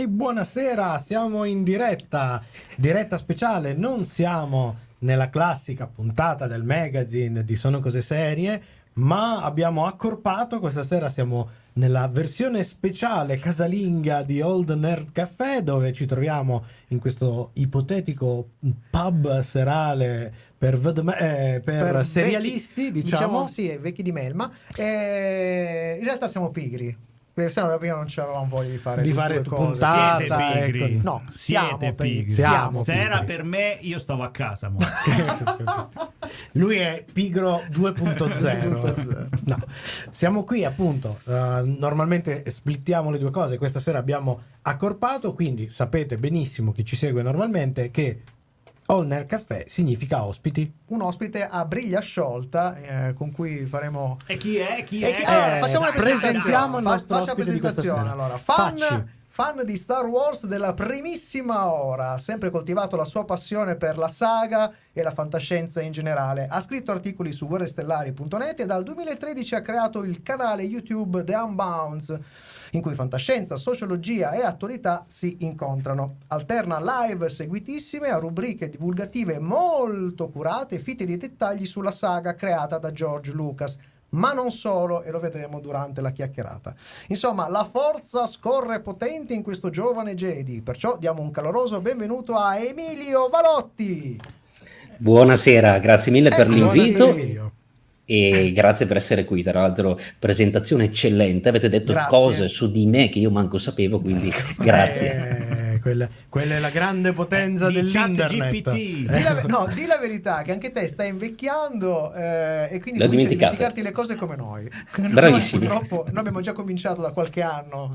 E buonasera, siamo in diretta, diretta speciale, non siamo nella classica puntata del magazine di Sono cose serie, ma abbiamo accorpato, questa sera siamo nella versione speciale casalinga di Old Nerd Café dove ci troviamo in questo ipotetico pub serale per, vedme- eh, per, Per serialisti, vecchi- diciamo. sì, vecchi di Melma. Eh, in realtà siamo pigri. Sennò prima non avevamo voglia di fare, Di fare cose. puntata, Siete pigri. ecco. No, siamo Siete pigri. siamo Se era per me, io stavo a casa. mo. Lui è pigro 2.0. no, siamo qui appunto. eh, normalmente splittiamo le due cose. Questa sera abbiamo accorpato. Quindi sapete benissimo chi ci segue normalmente che Nerd Caffè significa ospiti. Un ospite a briglia sciolta eh, con cui faremo... e chi è? Chi E è? chi- allora, Eh, facciamo la presentiamo presentazione. il Fa- nostro la ospite presentazione, sera. allora. Fan, Facci. fan di Star Wars della primissima ora, ha sempre coltivato la sua passione per la saga e la fantascienza in generale. Ha scritto articoli su guerrestellari.net e dal 2013 ha creato il canale YouTube The Unbounds in cui fantascienza, sociologia e attualità si incontrano. Alterna live seguitissime a rubriche divulgative molto curate fitte di dettagli sulla saga creata da George Lucas. Ma non solo, e lo vedremo durante la chiacchierata. Insomma, la forza scorre potente in questo giovane Jedi, perciò diamo un caloroso benvenuto a Emilio Valotti. Buonasera, grazie mille per Ecco, l'invito buonasera. E grazie per essere qui. Tra l'altro, presentazione eccellente. Avete detto Grazie. cose su di me che io manco sapevo, quindi grazie. Eh, quella, quella è la grande potenza Di dell'internet. ChatGPT. Di la, no, di la verità che anche te stai invecchiando eh, e quindi cominci a dimenticarti le cose come noi. Bravissimi. Purtroppo noi abbiamo già cominciato da qualche anno.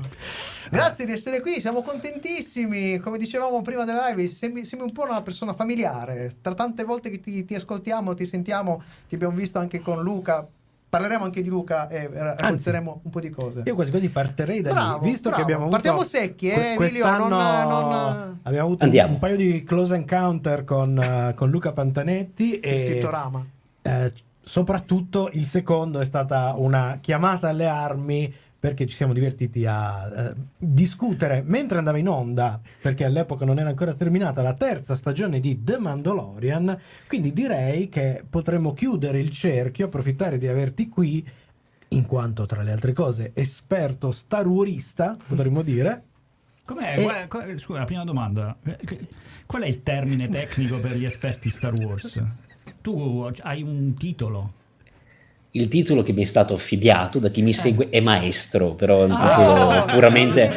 Grazie di essere qui, siamo contentissimi. Come dicevamo prima della live, sembri, sembri un po' una persona familiare. Tra tante volte che ti, ti ascoltiamo, ti sentiamo, ti abbiamo visto anche con Luca. Parleremo anche di Luca e racconteremo un po' di cose. Io quasi quasi partirei da Bravo, lì, visto bravo. che abbiamo avuto Partiamo secchi, eh, quest'anno non- non- abbiamo avuto un, Andiamo. un paio di close encounter con, eh, con Luca Pantanetti È e scritto Rama. eh, soprattutto il secondo è stata una chiamata alle armi perché ci siamo divertiti a eh, discutere mentre andava in onda, perché all'epoca non era ancora terminata la terza stagione di The Mandalorian, quindi direi che potremmo chiudere il cerchio, approfittare di averti qui, in quanto tra le altre cose esperto Star Warista, potremmo dire. Com'è? E- Qual- qual- scusa, la prima domanda. Qual è il termine tecnico per gli esperti Star Wars? Tu hai un titolo. Il titolo che mi è stato affibbiato da chi mi segue è maestro, però è un Ah, titolo no, puramente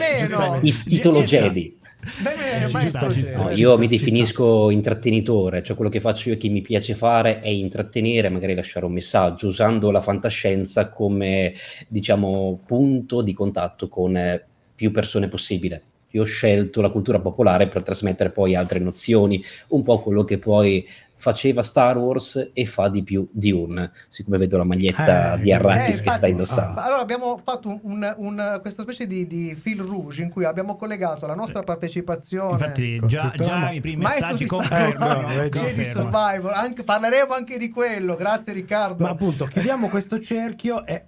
il titolo. Jedi. Bene, ci maestro sta, ci Gero. sta. No, io sta, mi definisco intrattenitore, cioè quello che faccio io che mi piace fare è intrattenere, magari lasciare un messaggio usando la fantascienza come diciamo punto di contatto con eh, più persone possibile. Io ho scelto la cultura popolare per trasmettere poi altre nozioni, un po' quello che poi faceva Star Wars e fa di più Dune, siccome vedo la maglietta Eh, di Arrakis Eh, che sta indossando. ah, Allora abbiamo fatto un- un- questa specie di, di fil rouge in cui abbiamo collegato la nostra partecipazione. Infatti, già, già i primi Maestro messaggi di confermano. Eh, no. Jedi. Survivor, anche- parleremo anche di quello, grazie Riccardo. Ma appunto, chiudiamo questo cerchio e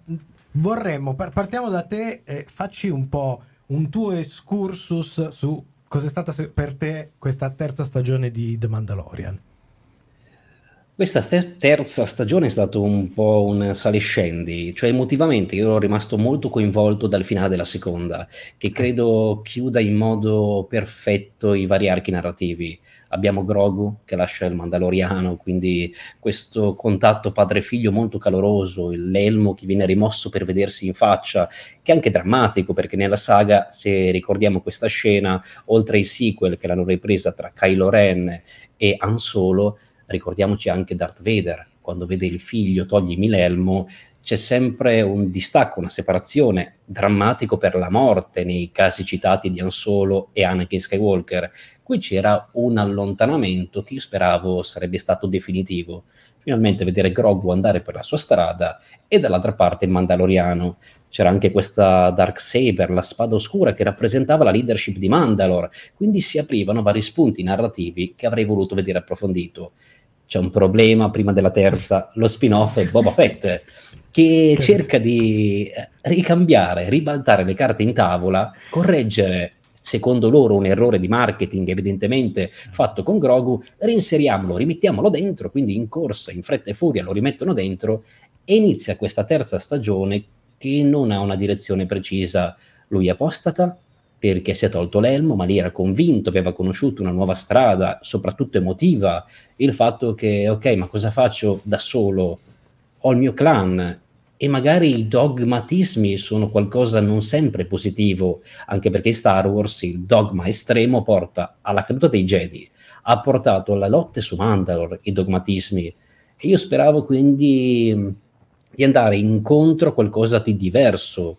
vorremmo, par- partiamo da te e facci un po' un tuo excursus su cos'è stata per te questa terza stagione di The Mandalorian. Questa terza stagione è stato un po' un sale e scendi, cioè emotivamente io ero rimasto molto coinvolto dal finale della seconda, che credo chiuda in modo perfetto i vari archi narrativi. Abbiamo Grogu che lascia il Mandaloriano, quindi questo contatto padre-figlio molto caloroso, l'elmo che viene rimosso per vedersi in faccia, che è anche drammatico perché nella saga, se ricordiamo questa scena, oltre ai sequel che l'hanno ripresa tra Kylo Ren e Han Solo, ricordiamoci anche Darth Vader, quando vede il figlio togliermi l'elmo, c'è sempre un distacco, una separazione drammatico per la morte nei casi citati di Han Solo e Anakin Skywalker. Qui c'era un allontanamento che io speravo sarebbe stato definitivo. Finalmente vedere Grogu andare per la sua strada e dall'altra parte il Mandaloriano. C'era anche questa Dark Saber, la spada oscura che rappresentava la leadership di Mandalore, quindi si aprivano vari spunti narrativi che avrei voluto vedere approfondito c'è un problema prima della terza, lo spin-off è Boba Fett, che cerca di eh, ricambiare, ribaltare le carte in tavola, correggere secondo loro un errore di marketing evidentemente fatto con Grogu, reinseriamolo, rimettiamolo dentro, quindi in corsa, in fretta e furia lo rimettono dentro e inizia questa terza stagione che non ha una direzione precisa. Lui apostata perché si è tolto l'elmo, ma lì era convinto, aveva conosciuto una nuova strada, soprattutto emotiva, il fatto che, ok, ma cosa faccio da solo? Ho il mio clan e magari i dogmatismi sono qualcosa non sempre positivo, anche perché in Star Wars il dogma estremo porta alla caduta dei Jedi, ha portato alla lotte su Mandalore i dogmatismi e io speravo quindi di andare incontro a qualcosa di diverso.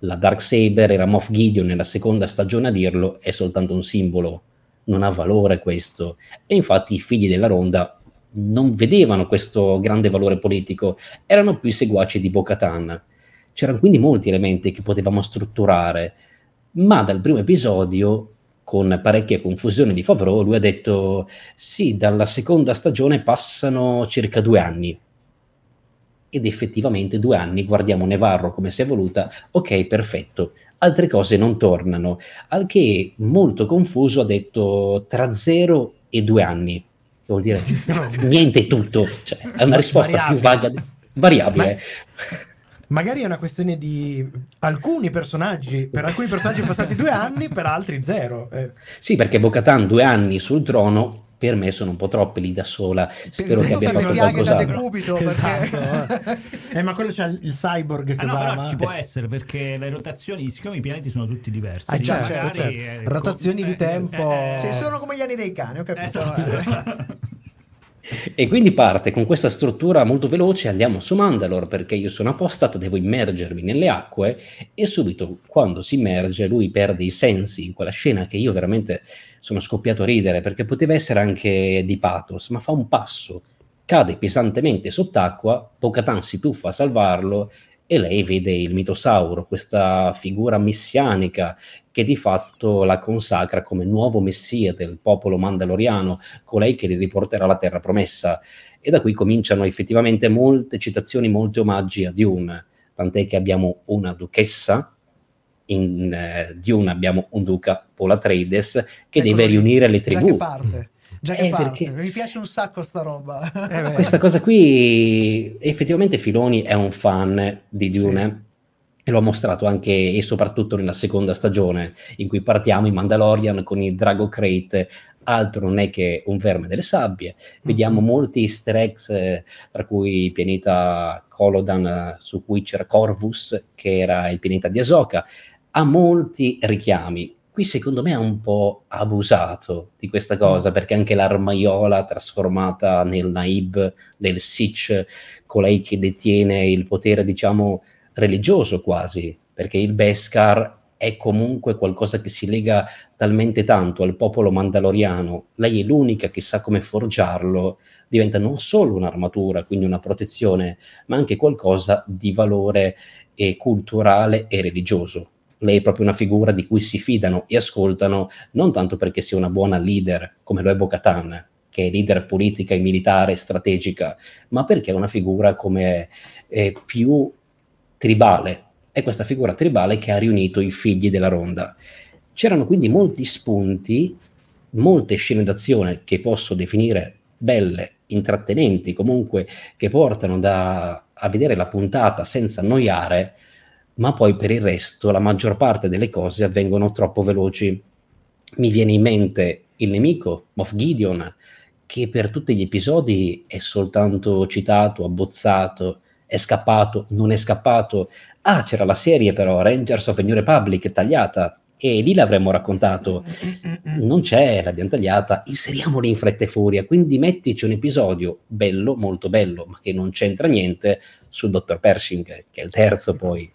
La Dark Saber era Moff Gideon nella seconda stagione a dirlo, è soltanto un simbolo, non ha valore questo. E infatti i figli della Ronda non vedevano questo grande valore politico, erano più i seguaci di Bo-Katan. C'erano quindi molti elementi che potevamo strutturare, ma dal primo episodio con parecchia confusione di Favreau, lui ha detto sì, dalla seconda stagione passano circa due anni ed effettivamente due anni guardiamo Nevarro come si è voluta, ok, perfetto, altre cose non tornano, al che molto confuso ha detto tra zero e due anni, che vuol dire niente tutto, cioè, è una risposta variabile. più vaga, variabile. Ma, magari è una questione di alcuni personaggi, per alcuni personaggi sono passati due anni, per altri zero. Eh. Sì, perché Bocatan due anni sul trono per me sono un po' troppe lì da sola. Spero che abbia fatto qualcos'altro. Esatto. eh, ma quello c'è il cyborg che ah, no, ci può essere perché le rotazioni, siccome i pianeti sono tutti diversi, ah, certo, certo. certo. rotazioni di tempo. Eh, eh, sono come gli anni dei cani, ho capito. Esatto. E quindi parte con questa struttura molto veloce, andiamo su Mandalore perché io sono apostat, devo immergermi nelle acque e subito quando si immerge lui perde i sensi in quella scena che io veramente sono scoppiato a ridere perché poteva essere anche di pathos, ma fa un passo, cade pesantemente sott'acqua, Pocatan si tuffa a salvarlo e lei vede il mitosauro, questa figura messianica che di fatto la consacra come nuovo messia del popolo mandaloriano, colei che li riporterà alla terra promessa. E da qui cominciano effettivamente molte citazioni, molti omaggi a Dune, tant'è che abbiamo una duchessa, in eh, Dune abbiamo un duca Paul Atreides che ecco deve riunire le tribù. Già che parte. Già che eh, parte. Mi piace un sacco sta roba. Eh, Questa cosa qui, effettivamente Filoni è un fan di Dune. Sì. E lo ha mostrato anche e soprattutto nella seconda stagione, in cui partiamo in Mandalorian con il Drago Crate, altro non è che un verme delle sabbie. Vediamo mm-hmm. molti easter eggs, eh, tra cui il pianeta Colodan, eh, su cui c'era Corvus, che era il pianeta di Asoka. Ha molti richiami qui secondo me ha un po' abusato di questa cosa, mm. perché anche l'armaiola trasformata nel Naib del Sitch, colei che detiene il potere, diciamo, religioso quasi, perché il Beskar è comunque qualcosa che si lega talmente tanto al popolo mandaloriano, lei è l'unica che sa come forgiarlo, diventa non solo un'armatura, quindi una protezione, ma anche qualcosa di valore e culturale e religioso lei è proprio una figura di cui si fidano e ascoltano, non tanto perché sia una buona leader, come lo è Bo-Katan, che è leader politica e militare strategica, ma perché è una figura come eh, più tribale. È questa figura tribale che ha riunito i figli della ronda. C'erano quindi molti spunti, molte scene d'azione che posso definire belle, intrattenenti, comunque che portano da, a vedere la puntata senza annoiare, ma poi per il resto la maggior parte delle cose avvengono troppo veloci. Mi viene in mente il nemico, Moff Gideon, che per tutti gli episodi è soltanto citato, abbozzato, è scappato, non è scappato. Ah, c'era la serie però, Rangers of the New Republic, tagliata, e lì l'avremmo raccontato. Non c'è, l'abbiamo tagliata, inseriamoli in fretta e furia, quindi mettici un episodio bello, molto bello, ma che non c'entra niente sul dottor Pershing, che è il terzo poi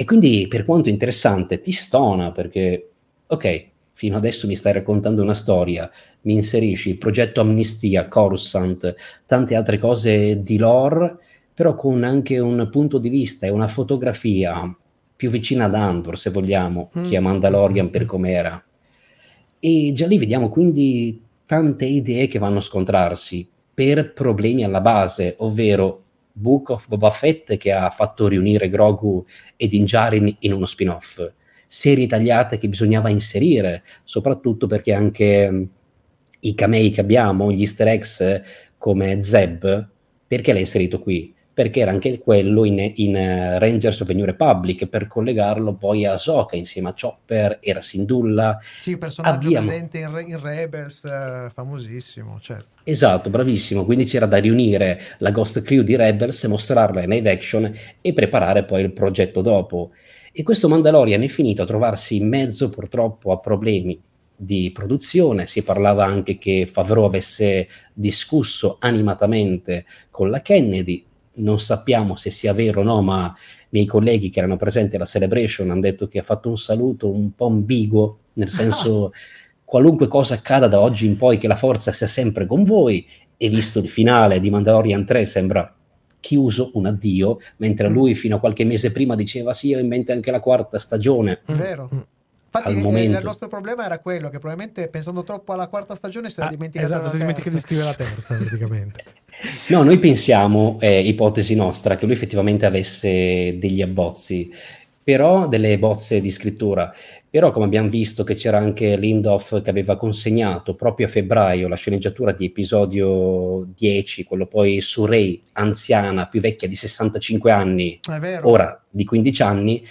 e quindi per quanto interessante ti stona perché, ok, fino adesso mi stai raccontando una storia, mi inserisci il progetto Amnistia, Coruscant, tante altre cose di lore, però con anche un punto di vista e una fotografia più vicina ad Andor, se vogliamo, mm. che a Mandalorian per com'era. E già lì vediamo quindi tante idee che vanno a scontrarsi per problemi alla base, ovvero Book of Boba Fett che ha fatto riunire Grogu ed Injarin in uno spin-off. serie tagliate che bisognava inserire, soprattutto perché anche mh, i camei che abbiamo, gli easter eggs eh, come Zeb, perché l'hai inserito qui? Perché era anche quello in, in uh, Rangers of the New Republic per collegarlo poi a Soka insieme a Chopper e a Syndulla. Sì, un personaggio Abbiamo- presente in, in Rebels, eh, famosissimo, certo. Esatto, bravissimo. Quindi c'era da riunire la Ghost Crew di Rebels, mostrarla in live action e preparare poi il progetto dopo. E questo Mandalorian è finito a trovarsi in mezzo purtroppo a problemi di produzione. Si parlava anche che Favreau avesse discusso animatamente con la Kennedy. Non sappiamo se sia vero o no, ma i miei colleghi che erano presenti alla celebration hanno detto che ha fatto un saluto un po' ambiguo, nel senso qualunque cosa accada da oggi in poi che la forza sia sempre con voi e visto il finale di Mandalorian 3 sembra chiuso un addio mentre Mm. lui fino a qualche mese prima diceva sì ho in mente anche la quarta stagione Vero. Mm. Infatti Al eh, momento. il nostro problema era quello che probabilmente pensando troppo alla quarta stagione si era Ah, dimenticato esatto, si della dimentica di scrivere la terza praticamente. No, noi pensiamo, è ipotesi nostra, che lui effettivamente avesse degli abbozzi, però delle bozze di scrittura. Però, come abbiamo visto, che c'era anche Lindoff che aveva consegnato proprio a febbraio la sceneggiatura di episodio 10, quello poi su Rey, anziana, più vecchia di 65 anni, ora di 15 anni,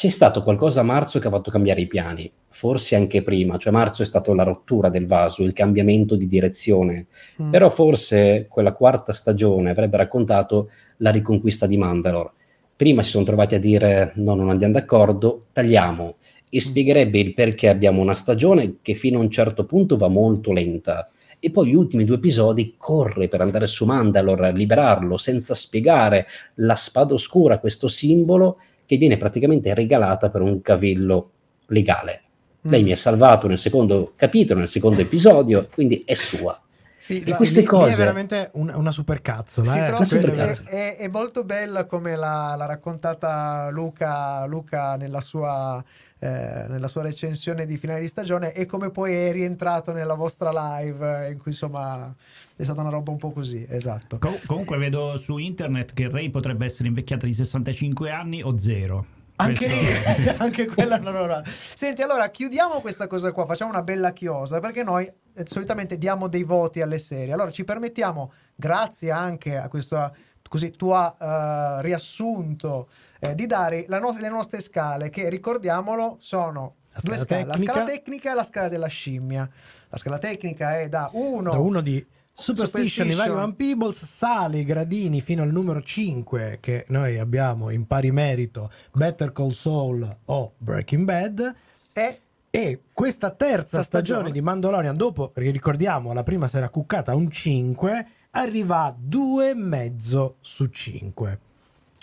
c'è stato qualcosa a marzo che ha fatto cambiare i piani, forse anche prima, cioè marzo è stata la rottura del vaso, il cambiamento di direzione. Mm. Però forse quella quarta stagione avrebbe raccontato la riconquista di Mandalore. Prima si sono trovati a dire no, non andiamo d'accordo, tagliamo e spiegherebbe il perché abbiamo una stagione che fino a un certo punto va molto lenta e poi gli ultimi due episodi corre per andare su Mandalore a liberarlo senza spiegare la spada oscura, questo simbolo che viene praticamente regalata per un cavillo legale. Lei Mm. mi ha salvato nel secondo capitolo, nel secondo episodio, quindi è sua. Sì, E la- queste lì- lì cose- è veramente una, una supercazzola. Si eh. trova- Una supercazzola. è, è- è molto bella come l'ha, l'ha raccontata Luca, Luca nella, sua, eh, nella sua recensione di finale di stagione e come poi è rientrato nella vostra live eh, in cui insomma è stata una roba un po' così, esatto. Com- comunque vedo su internet che Ray potrebbe essere invecchiata di 65 anni o zero. Anche lì, anche quella non ora. Senti, allora chiudiamo questa cosa qua, facciamo una bella chiosa perché noi eh, solitamente diamo dei voti alle serie. Allora ci permettiamo, grazie anche a questo così tuo eh, riassunto, eh, di dare nos- le nostre scale che ricordiamolo sono La due scale, la scala tecnica e la scala della scimmia. La scala tecnica è da 1 da uno di Superstition di Superstition. Variant Peebles sale i gradini fino al numero 5 che noi abbiamo in pari merito Better Call Saul o Breaking Bad e e questa terza Sta stagione, stagione. di Mandalorian dopo ricordiamo la prima si era cuccata a un 5 arriva a 2,5 su 5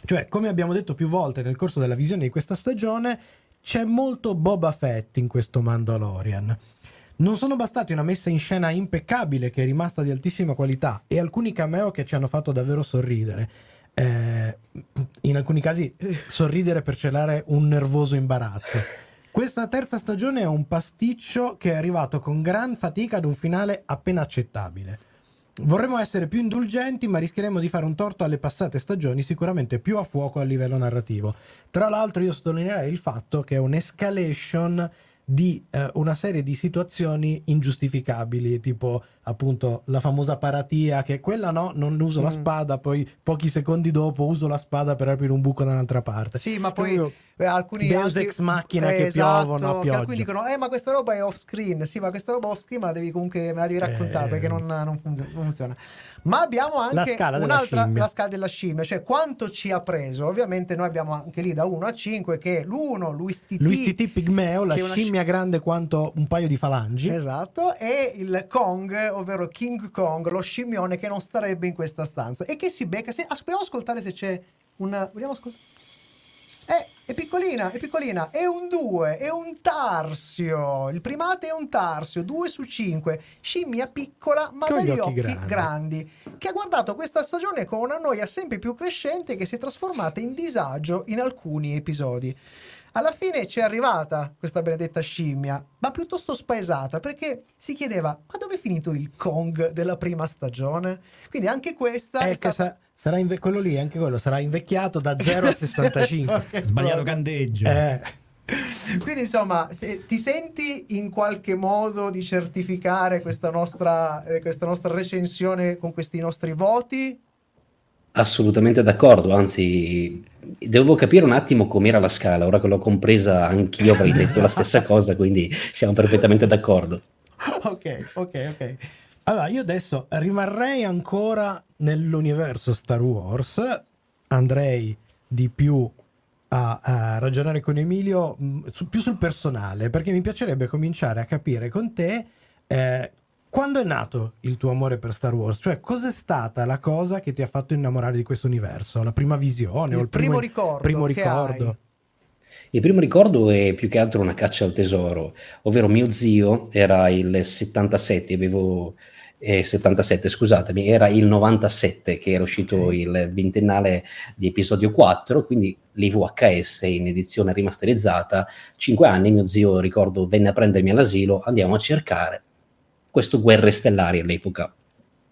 cioè come abbiamo detto più volte nel corso della visione di questa stagione c'è molto Boba Fett in questo Mandalorian non sono bastati una messa in scena impeccabile che è rimasta di altissima qualità e alcuni cameo che ci hanno fatto davvero sorridere. Eh, in alcuni casi sorridere per celare un nervoso imbarazzo. Questa terza stagione è un pasticcio che è arrivato con gran fatica ad un finale appena accettabile. Vorremmo essere più indulgenti, ma rischieremo di fare un torto alle passate stagioni, sicuramente più a fuoco a livello narrativo. Tra l'altro, io sottolineerei il fatto che è un'escalation di eh, una serie di situazioni ingiustificabili, tipo appunto la famosa paratia, che quella no, non uso la Mm. spada, poi pochi secondi dopo uso la spada per aprire un buco da un'altra parte. Sì, ma poi eh, alcuni Deus altri- ex machina che esatto, piovono a pioggia. alcuni dicono eh ma questa roba è off screen sì ma questa roba off screen me la devi comunque me la devi raccontare Eh. perché non, non fun- non funziona ma abbiamo La anche scala della un'altra scimmia. la scala della scimmia cioè quanto ci ha preso ovviamente noi abbiamo anche lì da 1 a 5 che l'1 Luis TT Luis TT Pigmeo, la scimmia grande quanto un paio di falangi. Esatto, e il Kong, ovvero King Kong, lo scimmione che non starebbe in questa stanza e che si becca. Se, ah, proviamo a ascoltare se c'è una. Vogliamo ascoltare? Eh, è piccolina, è piccolina, è un 2, è un tarsio. Il primate è un tarsio, 2 su 5. Scimmia piccola, ma Con gli dagli occhi occhi, grandi. grandi. Che ha guardato questa stagione con una noia sempre più crescente che si è trasformata in disagio in alcuni episodi. Alla fine ci è arrivata questa benedetta scimmia, ma piuttosto spaesata perché si chiedeva: ma dove è finito il Kong della prima stagione? Quindi anche questa Eh, è stata. sa- sarà inve- quello lì, anche quello sarà invecchiato da 0 a 65. Che Sbagliato candeggio. Eh, Quindi insomma, se ti senti in qualche modo di certificare questa nostra, eh, questa nostra recensione con questi nostri voti? Assolutamente d'accordo, anzi, devo capire un attimo com'era la scala, ora che l'ho compresa anch'io avrei detto la stessa cosa, quindi siamo perfettamente d'accordo. Ok, ok, ok. Allora, io adesso rimarrei ancora nell'universo Star Wars, andrei di più a, a ragionare con Emilio mh, su- più sul personale, perché mi piacerebbe cominciare a capire con te eh, quando è nato il tuo amore per Star Wars, cioè cos'è stata la cosa che ti ha fatto innamorare di questo universo, la prima visione o Il il primo ricordo primo ricordo. Il primo ricordo è più che altro una caccia al tesoro, ovvero mio zio era il 77, avevo eh, 77, scusatemi, era il 97 che era uscito Ok. il ventennale di episodio 4, quindi l'IVHS in edizione rimasterizzata. Cinque anni, mio zio, ricordo, venne a prendermi all'asilo, andiamo a cercare questo Guerre Stellari all'epoca.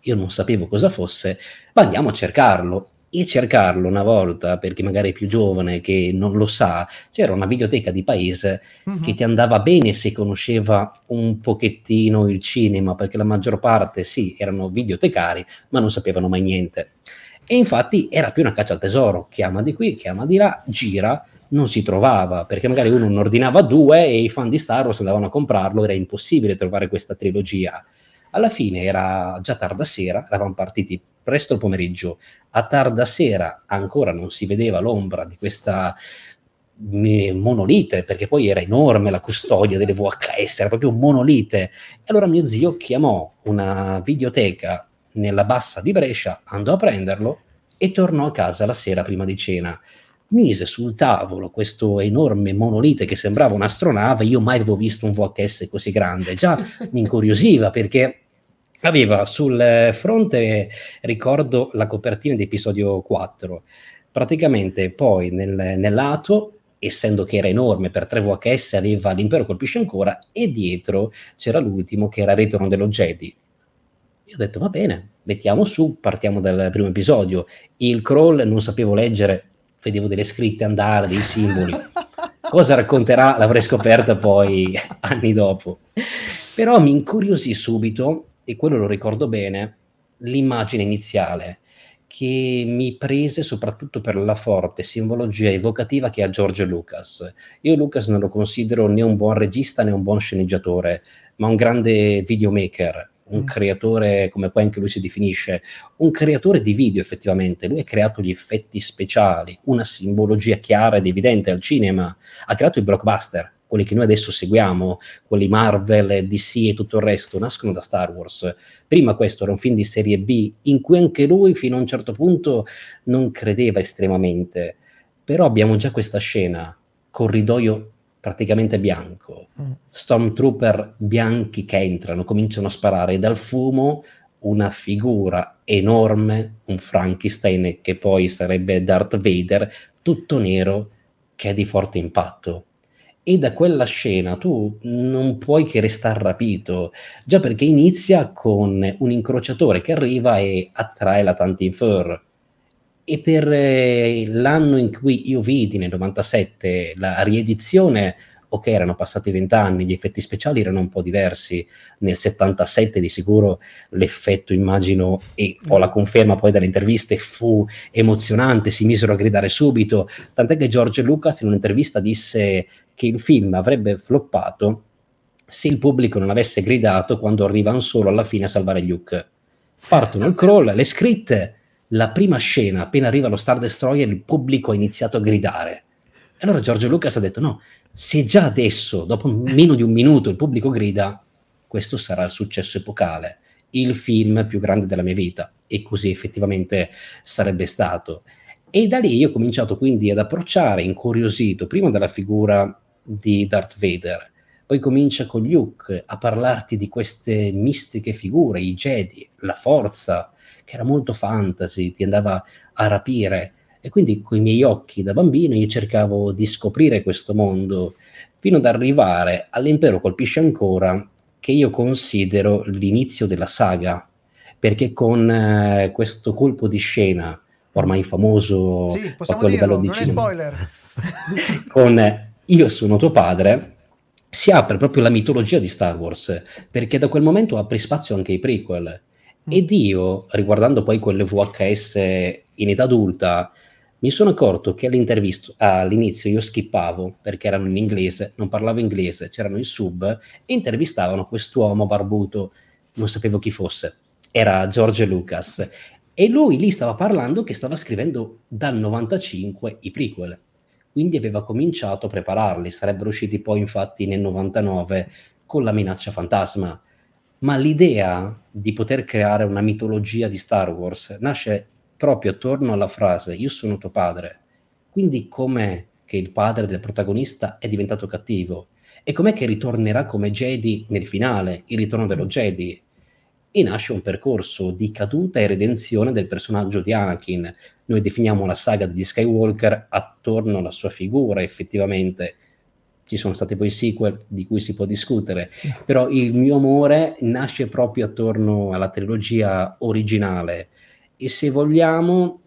Io non sapevo cosa fosse, ma andiamo a cercarlo. E cercarlo una volta, per chi magari è più giovane che non lo sa, c'era una videoteca di paese Mhm. che ti andava bene se conosceva un pochettino il cinema, perché la maggior parte sì, erano videotecari, ma non sapevano mai niente. E infatti era più una caccia al tesoro, chiama di qui, chiama di là, gira, non si trovava, perché magari uno ne ordinava due e i fan di Star Wars andavano a comprarlo, era impossibile trovare questa trilogia. Alla fine era già tarda sera, eravamo partiti presto il pomeriggio, a tarda sera ancora non si vedeva l'ombra di questa me- monolite, perché poi era enorme la custodia delle VHS, era proprio un monolite. E allora mio zio chiamò una videoteca nella bassa di Brescia, andò a prenderlo e tornò a casa la sera prima di cena. Mise sul tavolo questo enorme monolite che sembrava un'astronave, io mai avevo visto un VHS così grande, già mi incuriosiva perché aveva sul eh, fronte, ricordo, la copertina di episodio 4. Praticamente poi nel, nel lato, essendo che era enorme per 3 VHS, aveva l'impero colpisce ancora e dietro c'era l'ultimo che era Ritorno dello Jedi. Io ho detto va bene, mettiamo su, partiamo dal primo episodio. Il crawl non sapevo leggere, vedevo delle scritte andare, dei simboli. Cosa racconterà l'avrei scoperta poi anni dopo. Però mi incuriosì subito, e quello lo ricordo bene, l'immagine iniziale che mi prese soprattutto per la forte simbologia evocativa che ha George Lucas. Io Lucas non lo considero né un buon regista né un buon sceneggiatore, ma un grande videomaker, un Mm. creatore, come poi anche lui si definisce, un creatore di video effettivamente. Lui ha creato gli effetti speciali, una simbologia chiara ed evidente al cinema, ha creato i blockbuster, quelli che noi adesso seguiamo, quelli Marvel, DC e tutto il resto, nascono da Star Wars. Prima questo era un film di serie B in cui anche lui fino a un certo punto non credeva estremamente. Però abbiamo già questa scena, corridoio praticamente bianco, Mm. stormtrooper bianchi che entrano, cominciano a sparare e dal fumo una figura enorme, un Frankenstein che poi sarebbe Darth Vader, tutto nero, che è di forte impatto. E da quella scena tu non puoi che restare rapito, già perché inizia con un incrociatore che arriva e attrae la Tantinfur. E per eh, l'anno in cui io vidi, nel 97, la riedizione, ok, erano passati vent'anni, gli effetti speciali erano un po' diversi. Nel 77 di sicuro l'effetto, immagino, e ho la conferma poi dalle interviste, fu emozionante, si misero a gridare subito, tant'è che George Lucas in un'intervista disse che il film avrebbe floppato se il pubblico non avesse gridato quando arriva Han Solo alla fine a salvare Luke. Partono il crawl, le scritte, la prima scena, appena arriva lo Star Destroyer, il pubblico ha iniziato a gridare. E allora George Lucas ha detto: no, se già adesso, dopo meno di un minuto, il pubblico grida, questo sarà il successo epocale, il film più grande della mia vita. E così effettivamente sarebbe stato. E da lì io ho cominciato quindi ad approcciare, incuriosito, prima dalla figura di Darth Vader, poi comincia con Luke a parlarti di queste mistiche figure, i Jedi, la forza, che era molto fantasy, ti andava a rapire. E quindi con i miei occhi da bambino io cercavo di scoprire questo mondo, fino ad arrivare all'impero colpisce ancora, che io considero l'inizio della saga, perché con eh, questo colpo di scena, ormai famoso Sì, proprio a dirlo, livello di non è cinema, con io sono tuo padre, si apre proprio la mitologia di Star Wars, perché da quel momento apre spazio anche ai prequel. Mm. Ed io, riguardando poi quelle VHS in età adulta, mi sono accorto che all'inizio io skippavo perché erano in inglese, non parlavo inglese, c'erano i sub e intervistavano quest'uomo barbuto, non sapevo chi fosse, era George Lucas. E lui lì stava parlando che stava scrivendo dal 95 i prequel quindi aveva cominciato a prepararli, sarebbero usciti poi infatti nel 99 con la minaccia fantasma. Ma l'idea di poter creare una mitologia di Star Wars nasce proprio attorno alla frase io sono tuo padre. Quindi com'è che il padre del protagonista è diventato cattivo? E com'è che ritornerà come Jedi nel finale, il ritorno dello Jedi? e nasce un percorso di caduta e redenzione del personaggio di Anakin. Noi definiamo la saga degli Skywalker attorno alla sua figura, effettivamente. Ci sono stati poi sequel di cui si può discutere, però il mio amore nasce proprio attorno alla trilogia originale. E se vogliamo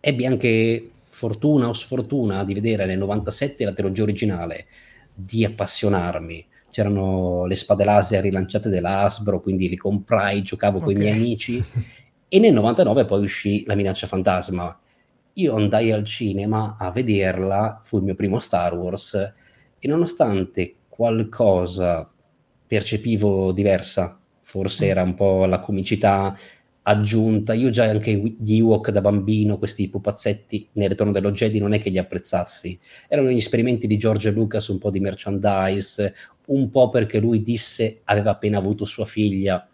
ebbi anche fortuna o sfortuna di vedere nel 97 la trilogia originale, di appassionarmi. C'erano le spade laser rilanciate della Hasbro, quindi li comprai, giocavo con i miei amici. E nel 99 poi uscì La minaccia fantasma. Io andai al cinema a vederla, fu il mio primo Star Wars e nonostante qualcosa percepivo diversa, forse mm. era un po' la comicità aggiunta. Io già anche gli Ewok da bambino, questi pupazzetti nel ritorno dello Jedi, non è che li apprezzassi. Erano gli esperimenti di George Lucas, un po' di merchandise, un po' perché lui disse aveva appena avuto sua figlia,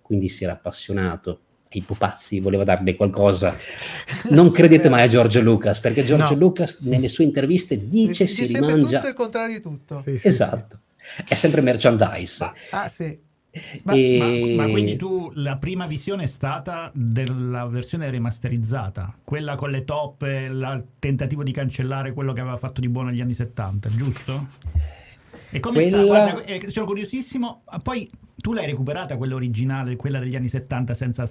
quindi si era appassionato. I pupazzi voleva darle qualcosa. Non credete mai a George Lucas, perché George no. Lucas nelle sue interviste dice, dice si rimangia... tutto il contrario di tutto. Sì, sì, esatto. È sempre merchandise. Ah, sì. Ma, e... ma, ma, quindi tu la prima visione è stata della versione rimasterizzata, quella con le toppe, il tentativo di cancellare quello che aveva fatto di buono negli anni 70, giusto? E come quella... sta? Guarda, eh, sono curiosissimo. Poi tu l'hai recuperata quella originale, quella degli anni 70 senza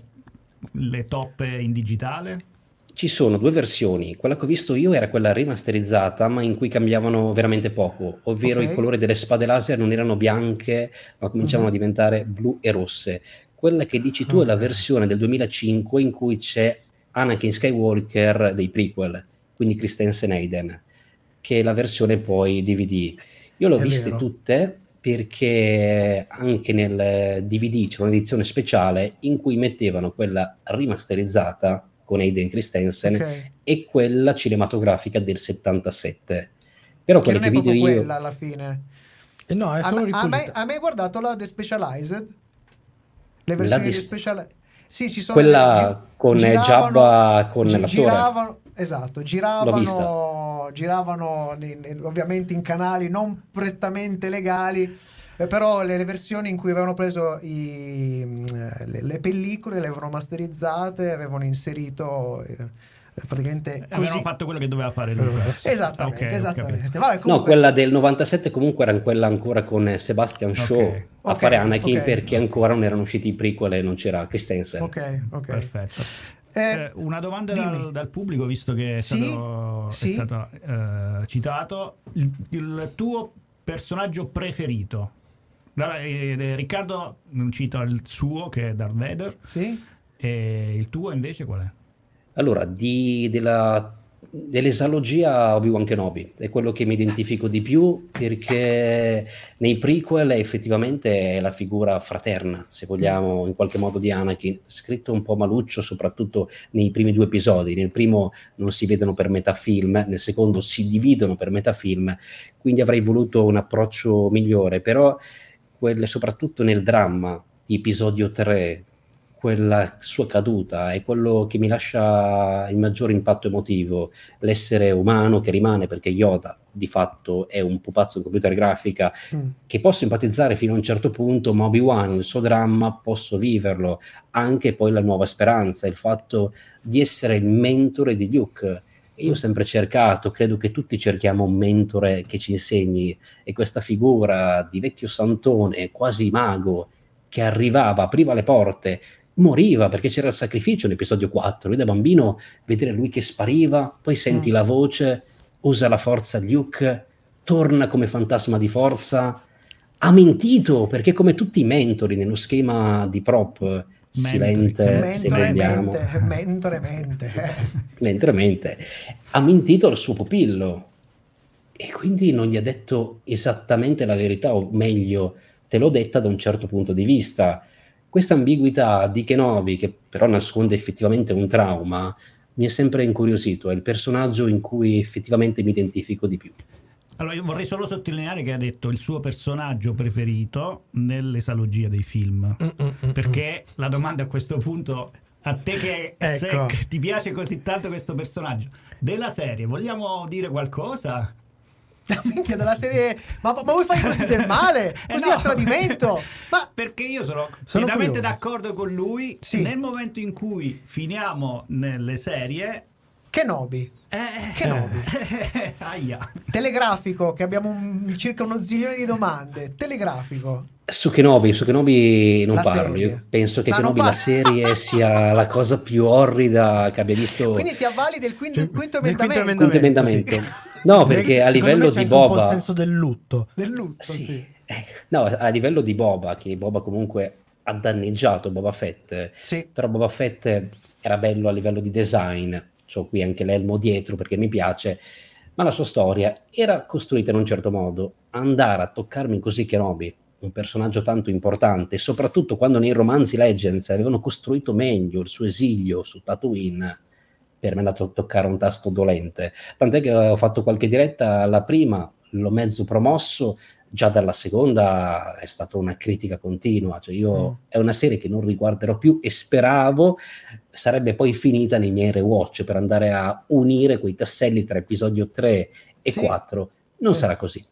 le toppe in digitale? Ci sono due versioni, quella che ho visto io era quella rimasterizzata, ma in cui cambiavano veramente poco, ovvero okay. i colori delle spade laser non erano bianche, ma cominciavano uh-huh. a diventare blu e rosse. Quella che dici tu okay. è la versione del 2005 in cui c'è Anakin Skywalker dei prequel, quindi Christensen Hayden, che è la versione poi DVD. Io le ho viste vero. tutte perché anche nel DVD c'è un'edizione speciale in cui mettevano quella rimasterizzata con Aiden Christensen okay. e quella cinematografica del 77. Però che quelle che video io... quella alla fine. Eh no, è solo a, a, me, a me guardato la The Specialized? Le versioni di Specialized? Sì, ci sono quella delle, con giravano, Jabba con gi- la giravano, Esatto, giravano, giravano ovviamente in canali non prettamente legali eh, però le, le, versioni in cui avevano preso i, mm, le, le, pellicole, le avevano masterizzate, avevano inserito eh, praticamente così. avevano fatto quello che doveva fare Lucas. esattamente, okay, esattamente. Vabbè, comunque... No, quella del 97 comunque era quella ancora con Sebastian Shaw okay. a okay, fare Anakin perché ancora non erano usciti i prequel e non c'era Christensen. Ok, ok. Perfetto. Eh, eh, una domanda dal, dal, pubblico, visto che è sì, stato, sì. È stato uh, citato. Il, il, tuo personaggio preferito eh, Riccardo cita il suo che è Darth Vader. Sì. E il tuo invece qual è? Allora, di, della, dell'esalogia Obi-Wan Kenobi. È quello che mi identifico di più perché nei prequel effettivamente è la figura fraterna, se vogliamo, in qualche modo di Anakin, scritto un po' maluccio soprattutto nei primi due episodi. Nel primo non si vedono per metà film, nel secondo si dividono per metà film, quindi avrei voluto un approccio migliore, però quelle, soprattutto nel dramma di episodio 3, quella sua caduta è quello che mi lascia il maggior impatto emotivo, l'essere umano che rimane perché Yoda di fatto è un pupazzo in computer grafica mm. che posso empatizzare fino a un certo punto, ma Obi-Wan, il suo dramma, posso viverlo, anche poi la nuova speranza, il fatto di essere il mentore di Luke. Io ho sempre cercato, credo che tutti cerchiamo un mentore che ci insegni. E questa figura di vecchio santone, quasi mago, che arrivava, apriva le porte, moriva perché c'era il sacrificio nell'episodio 4. Lui da bambino vedere lui che spariva, poi senti mm. la voce, usa la forza Luke, torna come fantasma di forza, ha mentito perché come tutti i mentori nello schema di prop silente se vogliamo mentore mente. Mentre mente. Ha mentito al suo pupillo. E quindi non gli ha detto esattamente la verità o meglio te l'ho detta da un certo punto di vista questa ambiguità di Kenobi che però nasconde effettivamente un trauma mi è sempre incuriosito è il personaggio in cui effettivamente mi identifico di più allora, io vorrei solo sottolineare che ha detto il suo personaggio preferito nell'esalogia dei film. Mm, mm, mm, perché la domanda a questo punto, a te che ecco. se, ti piace così tanto questo personaggio, della serie, vogliamo dire qualcosa? minchia della serie ma, ma vuoi fare così del male eh così eh no. a tradimento ma perché io sono, sono pienamente d'accordo con lui sì. nel momento in cui finiamo nelle serie Kenobi. Eh, Kenobi. Eh, Telegrafico, che abbiamo un, circa uno zilione di domande. Telegrafico. Su Kenobi, su Kenobi non la parlo. Serie. Io penso che no, Kenobi, la serie, sia la cosa più orrida che abbia visto. Quindi ti avvali del quinto, cioè, quinto emendamento. Quinto emendamento. No, perché a livello di Boba. Un senso del lutto. Del lutto, sì. sì. Eh, no, a livello di Boba, che Boba comunque ha danneggiato Boba Fett. Sì. Però Boba Fett era bello a livello di design ho qui anche l'elmo dietro perché mi piace, ma la sua storia era costruita in un certo modo. Andare a toccarmi così Kenobi, un personaggio tanto importante, soprattutto quando nei romanzi Legends avevano costruito meglio il suo esilio su Tatooine, per me è andato a toccare un tasto dolente. Tant'è che ho fatto qualche diretta, la prima l'ho mezzo promosso, già dalla seconda è stata una critica continua, cioè io mm. è una serie che non riguarderò più e speravo sarebbe poi finita nei miei rewatch per andare a unire quei tasselli tra episodio 3 e sì. 4. Non sì. sarà così.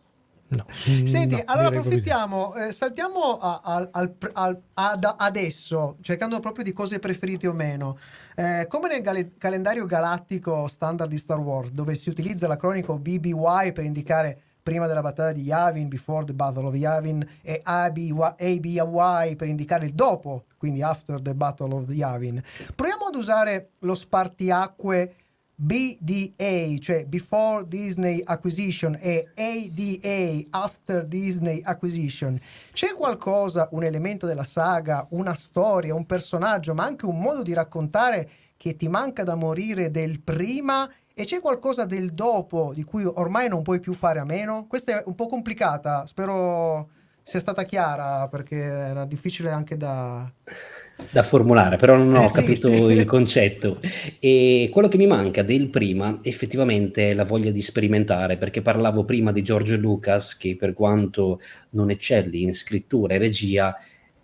No. Senti, no, allora approfittiamo, eh, saltiamo a, a, al, al, ad adesso, cercando proprio di cose preferite o meno. Eh, come nel gal- calendario galattico standard di Star Wars, dove si utilizza l'acronico BBY per indicare prima della battaglia di Yavin, Before the Battle of Yavin, e ABY per indicare il dopo, quindi After the Battle of Yavin. Proviamo ad usare lo spartiacque BDA, cioè Before Disney Acquisition, e ADA, After Disney Acquisition. C'è qualcosa, un elemento della saga, una storia, un personaggio, ma anche un modo di raccontare che ti manca da morire del prima e c'è qualcosa del dopo di cui ormai non puoi più fare a meno? Questa è un po' complicata, spero sia stata chiara perché era difficile anche da... Da formulare, però non ho eh, capito sì, sì. il concetto. E quello che mi manca del prima effettivamente è la voglia di sperimentare, perché parlavo prima di George Lucas, che per quanto non eccelli in scrittura e regia,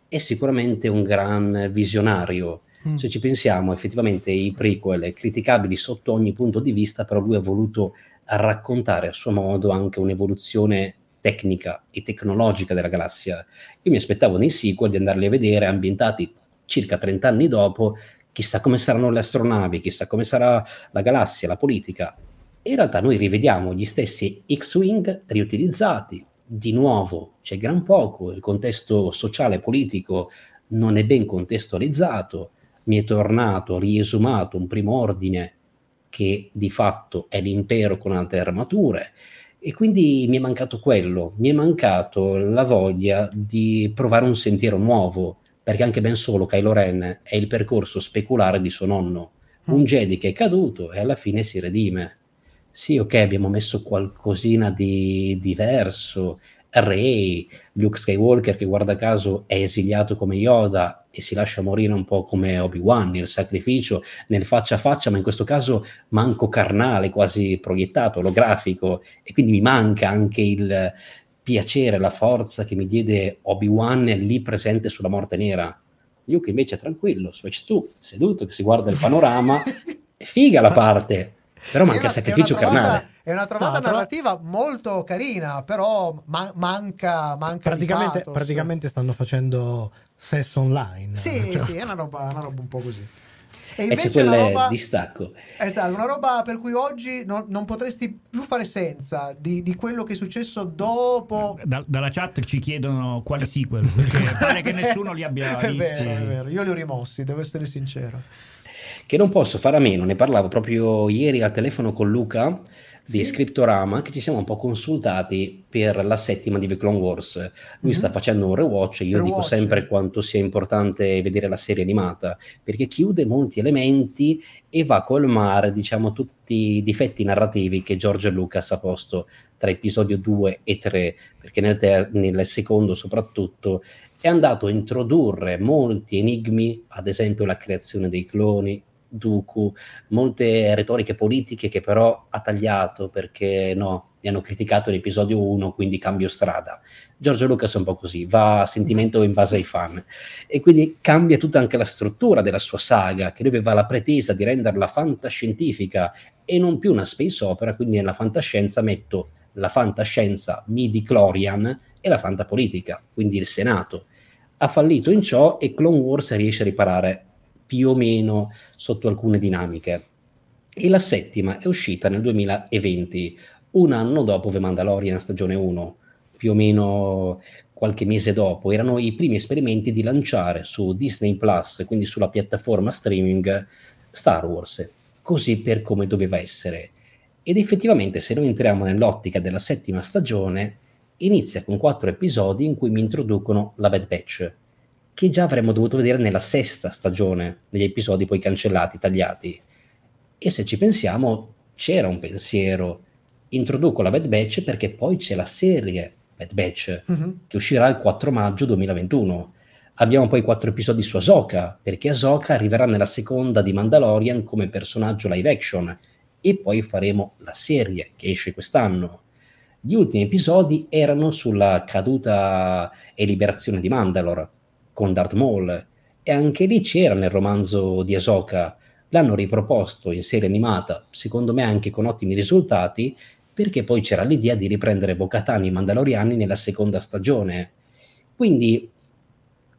è sicuramente un gran visionario Mm. Se ci pensiamo, effettivamente i prequel criticabili sotto ogni punto di vista, però lui ha voluto raccontare a suo modo anche un'evoluzione tecnica e tecnologica della galassia. Io mi aspettavo nei sequel di andarli a vedere ambientati circa 30 anni dopo, chissà come saranno le astronavi, chissà come sarà la galassia, la politica. E in realtà noi rivediamo gli stessi X-Wing riutilizzati, di nuovo c'è gran poco, il contesto sociale e politico non è ben contestualizzato, mi è tornato riesumato un primo ordine che di fatto è l'impero con altre armature. E quindi mi è mancato quello, mi è mancato la voglia di provare un sentiero nuovo, perché anche ben solo Kylo Ren è il percorso speculare di suo nonno, un mm. Jedi che è caduto e alla fine si redime. Sì, ok, abbiamo messo qualcosina di diverso, Ray, Luke Skywalker che guarda caso è esiliato come Yoda e si lascia morire un po' come Obi-Wan nel sacrificio, nel faccia a faccia, ma in questo caso manco carnale, quasi proiettato, olografico, e quindi mi manca anche il piacere, la forza che mi diede Obi-Wan lì presente sulla morte nera. Luke invece è tranquillo, switch tu, seduto, che si guarda il panorama, è figa la parte, però manca il sacrificio carnale è una trovata no, narrativa tro... molto carina, però ma- manca, manca praticamente, praticamente stanno facendo sesso online. Sì, cioè. sì, è una roba, una roba un po' così. E invece e c'è quel roba, distacco. Esatto, una roba per cui oggi non, non potresti più fare senza di, di, quello che è successo dopo. Da, dalla chat ci chiedono quali sequel, perché pare che nessuno li abbia visti. È vero, è vero, io li ho rimossi, devo essere sincero. Che non posso fare a meno, ne parlavo proprio ieri al telefono con Luca di sì. Scriptorama che ci siamo un po' consultati per la settima di The Clone Wars. Lui mm-hmm. sta facendo un rewatch e io rewatch. dico sempre quanto sia importante vedere la serie animata perché chiude molti elementi e va a colmare, diciamo, tutti i difetti narrativi che George Lucas ha posto tra episodio 2 e 3, perché nel, ter- nel secondo soprattutto è andato a introdurre molti enigmi, ad esempio la creazione dei cloni, Dooku, molte retoriche politiche che però ha tagliato perché no, mi hanno criticato l'episodio 1, quindi cambio strada. Giorgio Lucas è un po' così, va a sentimento in base ai fan e quindi cambia tutta anche la struttura della sua saga, che lui aveva la pretesa di renderla fantascientifica e non più una space opera, quindi nella fantascienza metto la fantascienza midi-clorian e la fantapolitica, quindi il Senato. Ha fallito in ciò e Clone Wars riesce a riparare più o meno sotto alcune dinamiche. E la settima è uscita nel 2020, un anno dopo The Mandalorian stagione 1, più o meno qualche mese dopo. Erano i primi esperimenti di lanciare su Disney Plus, quindi sulla piattaforma streaming, Star Wars, così per come doveva essere. Ed effettivamente, se noi entriamo nell'ottica della settima stagione, inizia con quattro episodi in cui mi introducono la Bad Batch, che già avremmo dovuto vedere nella sesta stagione, negli episodi poi cancellati, tagliati. E se ci pensiamo, c'era un pensiero. Introduco la Bad Batch perché poi c'è la serie Bad Batch, uh-huh. che uscirà il 4 maggio 2021. Abbiamo poi quattro episodi su Ahsoka, perché Ahsoka arriverà nella seconda di Mandalorian come personaggio live action, e poi faremo la serie che esce quest'anno. Gli ultimi episodi erano sulla caduta e liberazione di Mandalore, con Darth Maul. E anche lì c'era nel romanzo di Ahsoka l'hanno riproposto in serie animata secondo me anche con ottimi risultati perché poi c'era l'idea di riprendere Bocatani e Mandaloriani nella seconda stagione. Quindi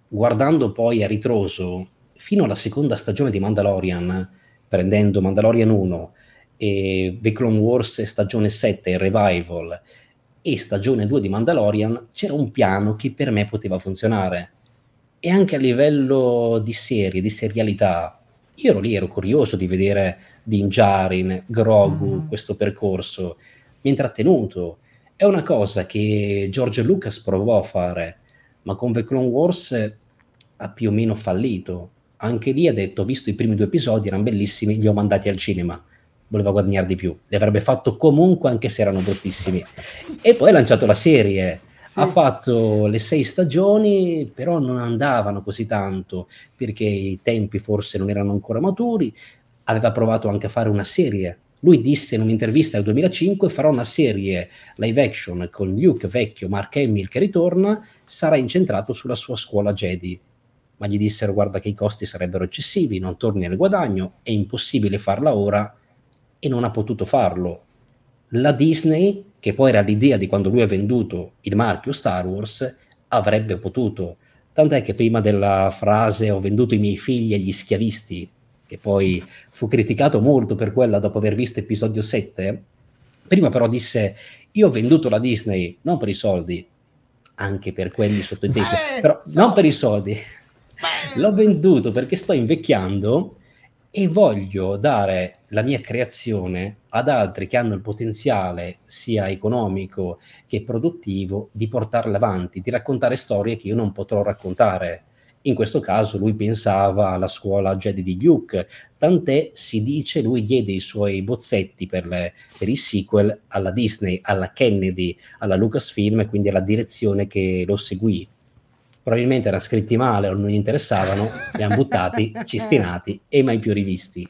guardando poi a ritroso fino alla seconda stagione di Mandalorian prendendo Mandalorian 1 e The Clone Wars stagione 7 il revival e stagione 2 di Mandalorian c'era un piano che per me poteva funzionare e anche a livello di serie, di serialità, io ero lì, ero curioso di vedere Din Djarin, Grogu, mm. questo percorso, mi ha intrattenuto. È una cosa che George Lucas provò a fare, ma con The Clone Wars ha più o meno fallito. Anche lì ha detto, visto i primi due episodi, erano bellissimi, li ho mandati al cinema. Voleva guadagnare di più. Li avrebbe fatto comunque anche se erano bruttissimi. E poi ha lanciato la serie sì. ha fatto le sei stagioni, però non andavano così tanto perché i tempi forse non erano ancora maturi. Aveva provato anche a fare una serie. Lui disse in un'intervista nel 2005: Farò una serie live action con Luke vecchio, Mark Hamill che ritorna, sarà incentrato sulla sua scuola Jedi. Ma gli dissero: Guarda, che i costi sarebbero eccessivi, non torni nel guadagno, è impossibile farla ora. E non ha potuto farlo la Disney, che poi era l'idea di quando lui ha venduto il marchio Star Wars, avrebbe potuto. Tant'è che prima della frase ho venduto i miei figli agli schiavisti, che poi fu criticato molto per quella dopo aver visto episodio 7, prima però disse io ho venduto la Disney non per i soldi, anche per quelli sottintesi, eh, però so. non per i soldi. L'ho venduto perché sto invecchiando e voglio dare la mia creazione ad altri che hanno il potenziale sia economico che produttivo di portarla avanti, di raccontare storie che io non potrò raccontare. In questo caso lui pensava alla scuola Jedi di Luke, tant'è si dice lui diede i suoi bozzetti per, le, per i sequel alla Disney, alla Kennedy, alla Lucasfilm, quindi alla direzione che lo seguì probabilmente erano scritti male o non gli interessavano, li hanno buttati, cistinati e mai più rivisti.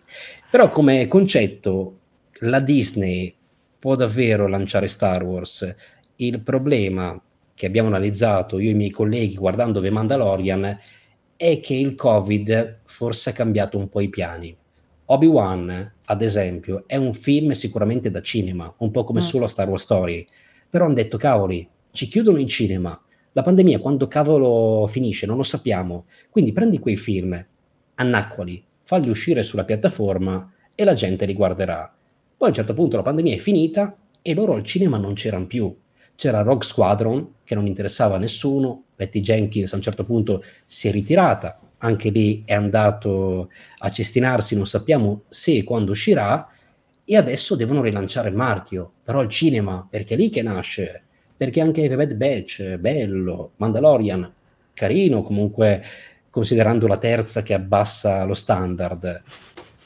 Però come concetto la Disney può davvero lanciare Star Wars. Il problema che abbiamo analizzato io e i miei colleghi guardando The Mandalorian è che il Covid forse ha cambiato un po' i piani. Obi-Wan, ad esempio, è un film sicuramente da cinema, un po' come mm. solo Star Wars Story, però hanno detto cavoli, ci chiudono in cinema, la pandemia quando cavolo finisce non lo sappiamo, quindi prendi quei film, annacquali, falli uscire sulla piattaforma e la gente li guarderà. Poi a un certo punto la pandemia è finita e loro al cinema non c'erano più. C'era Rogue Squadron che non interessava a nessuno, Betty Jenkins a un certo punto si è ritirata, anche lì è andato a cestinarsi, non sappiamo se e quando uscirà, e adesso devono rilanciare il marchio, però il cinema, perché è lì che nasce, perché anche Bad Batch, bello, Mandalorian, carino comunque considerando la terza che abbassa lo standard,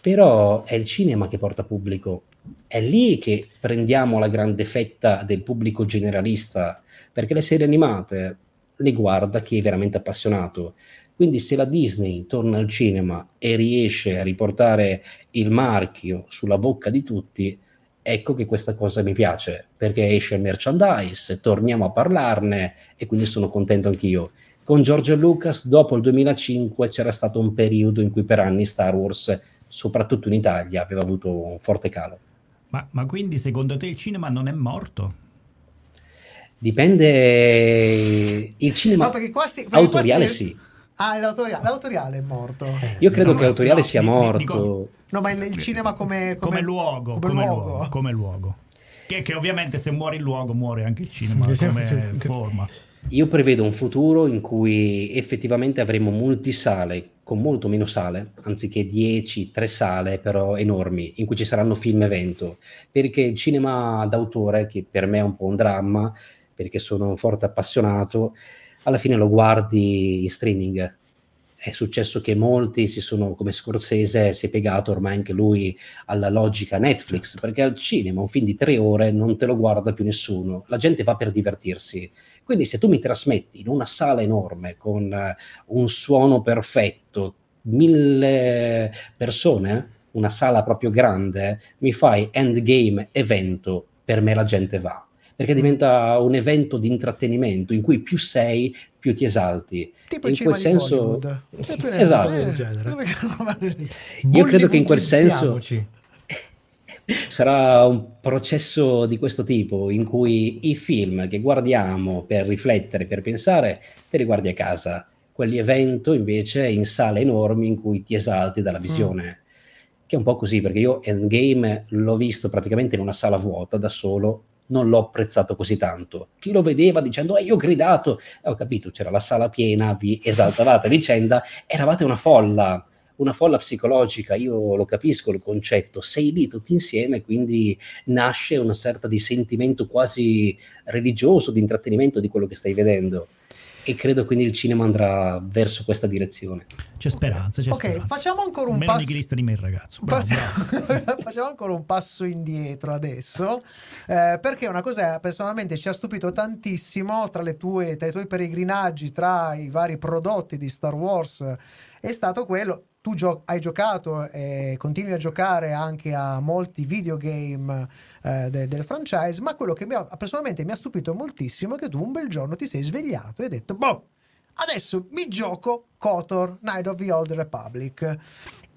però è il cinema che porta pubblico, è lì che prendiamo la grande fetta del pubblico generalista, perché le serie animate le guarda chi è veramente appassionato. Quindi se la Disney torna al cinema e riesce a riportare il marchio sulla bocca di tutti, ecco che questa cosa mi piace, perché esce il merchandise, torniamo a parlarne e quindi sono contento anch'io con George Lucas dopo il 2005 c'era stato un periodo in cui per anni Star Wars, soprattutto in Italia, aveva avuto un forte calo. Ma, ma quindi secondo te il cinema non è morto? Dipende il cinema no, perché quasi, perché autoriale quasi... sì. Ah, l'autoriale, l'autoriale è morto. Io credo no, che l'autoriale no, sia morto. Dico, no, ma il, il cinema come, come, come, luogo, come, come luogo. luogo. Come luogo. Che, che, ovviamente se muore il luogo muore anche il cinema come forma. Io prevedo un futuro in cui effettivamente avremo multisale con molto meno sale, anziché 10, 3 sale però enormi, in cui ci saranno film evento, perché il cinema d'autore, che per me è un po' un dramma, perché sono un forte appassionato, alla fine lo guardi in streaming, è successo che molti si sono, come Scorsese, si è piegato ormai anche lui alla logica Netflix, perché al cinema un film di tre ore non te lo guarda più nessuno, la gente va per divertirsi. Quindi se tu mi trasmetti in una sala enorme con uh, un suono perfetto, mille persone, una sala proprio grande, mi fai endgame evento, per me la gente va perché diventa un evento di intrattenimento in cui più sei, più ti esalti. Tipo in quel senso, esatto. Io credo che in quel senso sarà un processo di questo tipo in cui i film che guardiamo per riflettere, per pensare, te li guardi a casa. Quelli evento invece in sale enormi in cui ti esalti dalla visione. Mm. Che è un po' così, perché io Endgame l'ho visto praticamente in una sala vuota da solo non l'ho apprezzato così tanto. Chi lo vedeva dicendo, eh, io ho gridato, eh, ho capito, c'era la sala piena, vi esaltavate a vicenda, eravate una folla, una folla psicologica, io lo capisco il concetto, sei lì tutti insieme, quindi nasce una sorta di sentimento quasi religioso, di intrattenimento di quello che stai vedendo e credo quindi il cinema andrà verso questa direzione. C'è speranza, c'è Ok, speranza. facciamo ancora un Meno passo... nigrista di me il ragazzo. Bravo, bravo. facciamo ancora un passo indietro adesso, eh, perché una cosa personalmente ci ha stupito tantissimo tra, tue, tra i tuoi peregrinaggi, tra i vari prodotti di Star Wars, è stato quello tu gio- hai giocato e continui a giocare anche a molti videogame eh, de- del franchise, ma quello che mi ha, personalmente mi ha stupito moltissimo è che tu un bel giorno ti sei svegliato e hai detto, boh, adesso mi gioco KOTOR, Night of the Old Republic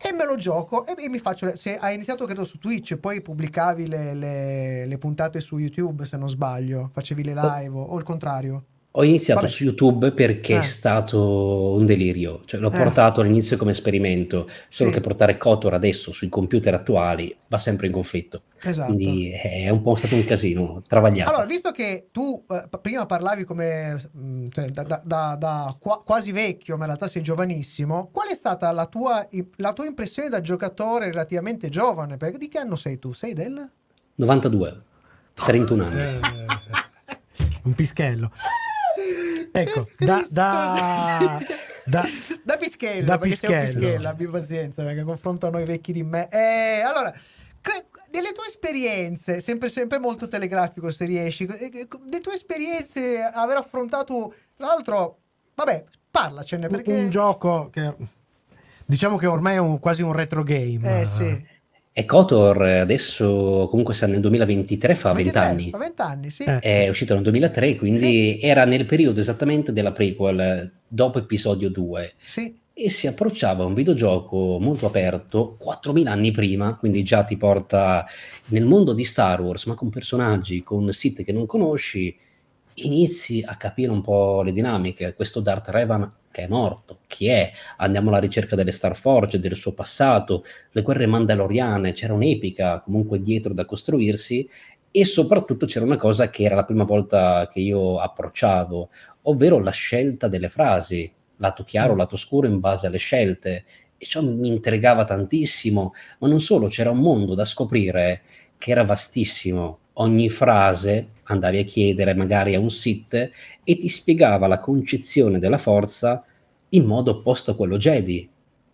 e me lo gioco e, e mi faccio se hai iniziato credo su Twitch poi pubblicavi le, le, le, puntate su YouTube se non sbaglio facevi le live o, o il contrario ho iniziato Vabbè. su YouTube perché eh. è stato un delirio, cioè l'ho eh. portato all'inizio come esperimento, solo sì. che portare Kotor adesso sui computer attuali va sempre in conflitto. Esatto. Quindi è un po' stato un casino, travagliato. Allora, visto che tu eh, prima parlavi come mm, cioè, da, da, da, da qua, quasi vecchio, ma in realtà sei giovanissimo, qual è stata la tua, la tua impressione da giocatore relativamente giovane? Perché di che anno sei tu? Sei del? 92, 31 anni. Eh, un pischello. Ecco, da, da, da, da Pischella, da perché Pischello. un Pischella, abbi pazienza, perché confronto a noi vecchi di me. Eh, allora, delle tue esperienze, sempre, sempre molto telegrafico se riesci, delle tue esperienze, aver affrontato, tra l'altro, vabbè, parlacene perché... Un gioco che diciamo che ormai è un, quasi un retro game. Eh sì. E Kotor adesso comunque sta nel 2023, fa 20 anni. Fa 20 anni, sì. Eh. È uscito nel 2003, quindi sì. era nel periodo esattamente della prequel, dopo episodio 2. Sì. E si approcciava a un videogioco molto aperto 4.000 anni prima, quindi già ti porta nel mondo di Star Wars, ma con personaggi, con siti che non conosci, inizi a capire un po' le dinamiche. Questo Darth Revan che è morto, chi è? Andiamo alla ricerca delle Starforge, del suo passato, le guerre mandaloriane, c'era un'epica comunque dietro da costruirsi e soprattutto c'era una cosa che era la prima volta che io approcciavo, ovvero la scelta delle frasi, lato chiaro, mm. lato scuro in base alle scelte e ciò mi intrigava tantissimo, ma non solo, c'era un mondo da scoprire che era vastissimo. Ogni frase andavi a chiedere magari a un sit e ti spiegava la concezione della forza in modo opposto a quello Jedi.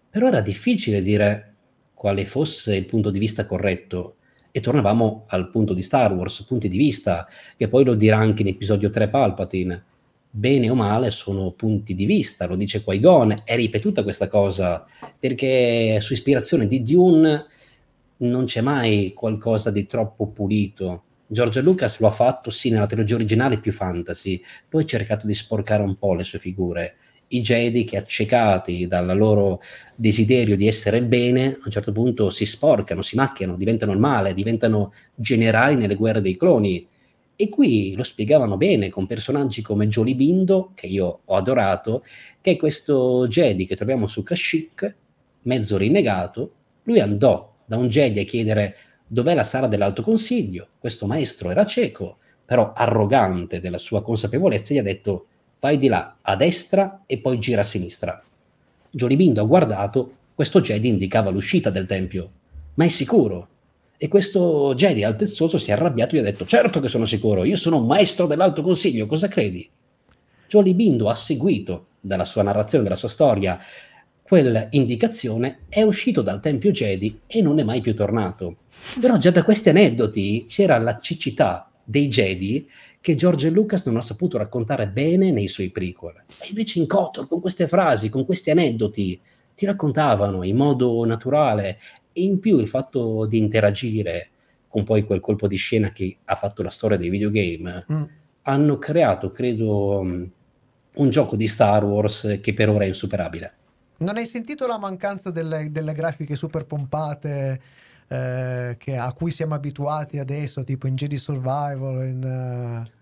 Però era difficile dire quale fosse il punto di vista corretto. E tornavamo al punto di Star Wars, punti di vista, che poi lo dirà anche in episodio 3 Palpatine. Bene o male sono punti di vista, lo dice Qui-Gon, è ripetuta questa cosa, perché su ispirazione di Dune non c'è mai qualcosa di troppo pulito. George Lucas lo ha fatto sì nella trilogia originale più fantasy, poi ha cercato di sporcare un po' le sue figure i Jedi che accecati dal loro desiderio di essere bene, a un certo punto si sporcano, si macchiano, diventano il male, diventano generali nelle guerre dei cloni. E qui lo spiegavano bene con personaggi come Jolie Bindo, che io ho adorato, che è questo Jedi che troviamo su Kashyyyk, mezzo rinnegato. Lui andò da un Jedi a chiedere dov'è la sala dell'Alto Consiglio. Questo maestro era cieco, però arrogante della sua consapevolezza, gli ha detto vai di là a destra e poi gira a sinistra. Giolibindo ha guardato, questo Jedi indicava l'uscita del tempio. Ma è sicuro? E questo Jedi altezzoso si è arrabbiato e gli ha detto: Certo che sono sicuro, io sono un maestro dell'Alto Consiglio, cosa credi? Jolibindo ha seguito dalla sua narrazione, dalla sua storia, quell'indicazione, è uscito dal Tempio Jedi e non è mai più tornato. Però già da questi aneddoti c'era la cecità dei Jedi che George Lucas non ha saputo raccontare bene nei suoi prequel. E invece in Kotor, con queste frasi, con questi aneddoti, ti raccontavano in modo naturale e in più il fatto di interagire con poi quel colpo di scena che ha fatto la storia dei videogame, mm. hanno creato, credo, un gioco di Star Wars che per ora è insuperabile. Non hai sentito la mancanza delle, delle grafiche super pompate eh, che, a cui siamo abituati adesso, tipo in Jedi Survival? In, uh...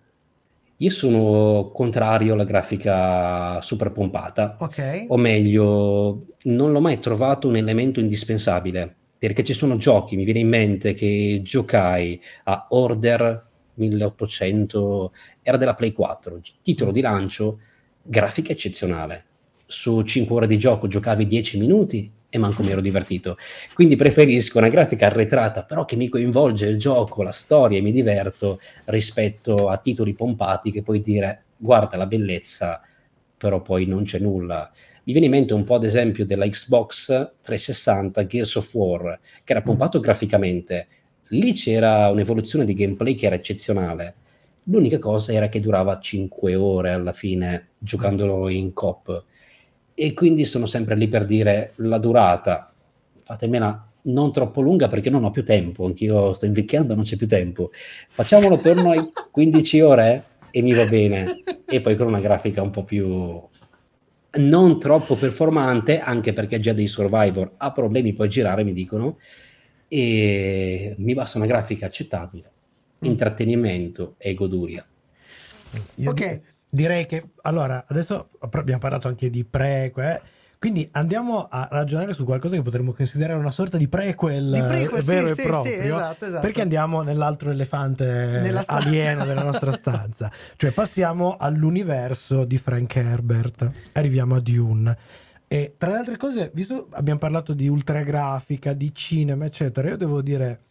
Io sono contrario alla grafica super pompata, okay. o meglio, non l'ho mai trovato un elemento indispensabile, perché ci sono giochi, mi viene in mente che giocai a Order 1800, era della Play 4, titolo di lancio, grafica eccezionale. Su 5 ore di gioco giocavi 10 minuti e manco mi ero divertito. Quindi preferisco una grafica arretrata, però che mi coinvolge il gioco, la storia e mi diverto rispetto a titoli pompati che puoi dire guarda la bellezza, però poi non c'è nulla. Mi viene in mente un po' ad esempio della Xbox 360 Gears of War, che era pompato graficamente. Lì c'era un'evoluzione di gameplay che era eccezionale. L'unica cosa era che durava 5 ore alla fine giocandolo in cop e quindi sono sempre lì per dire la durata, fatemela non troppo lunga perché non ho più tempo, anch'io sto invecchiando, non c'è più tempo. Facciamolo attorno ai 15 ore e mi va bene. E poi con una grafica un po' più non troppo performante, anche perché già dei Survivor ha problemi poi a girare, mi dicono, e mi basta una grafica accettabile, mm. intrattenimento e goduria. Io ok, direi che allora adesso abbiamo parlato anche di prequel eh? quindi andiamo a ragionare su qualcosa che potremmo considerare una sorta di prequel, di prequel vero sì, e proprio sì, esatto, esatto. perché andiamo nell'altro elefante alieno della nostra stanza cioè passiamo all'universo di Frank Herbert arriviamo a Dune e tra le altre cose visto abbiamo parlato di ultragrafica di cinema eccetera io devo dire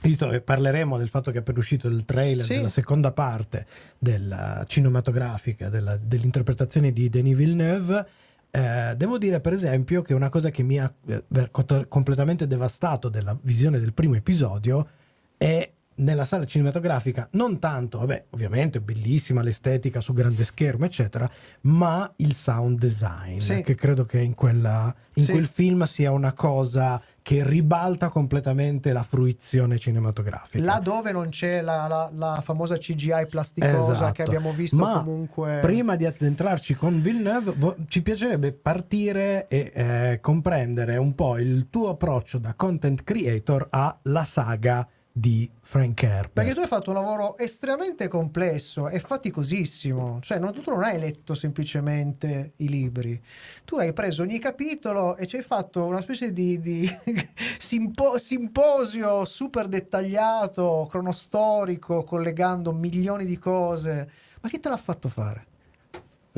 Visto che parleremo del fatto che è appena uscito il trailer sì. della seconda parte della cinematografica della, dell'interpretazione di Denis Villeneuve, eh, devo dire per esempio che una cosa che mi ha eh, completamente devastato della visione del primo episodio è nella sala cinematografica non tanto, vabbè, ovviamente bellissima l'estetica su grande schermo, eccetera, ma il sound design, sì. che credo che in, quella, in sì. quel film sia una cosa che ribalta completamente la fruizione cinematografica. Là dove non c'è la, la, la famosa CGI plasticosa esatto. che abbiamo visto Ma comunque. Prima di addentrarci con Villeneuve, vo- ci piacerebbe partire e eh, comprendere un po' il tuo approccio da content creator alla saga di Frank Herbert. Perché tu hai fatto un lavoro estremamente complesso e faticosissimo, cioè non, tu non hai letto semplicemente i libri, tu hai preso ogni capitolo e ci hai fatto una specie di, di simpo- simposio super dettagliato, cronostorico, collegando milioni di cose. Ma chi te l'ha fatto fare?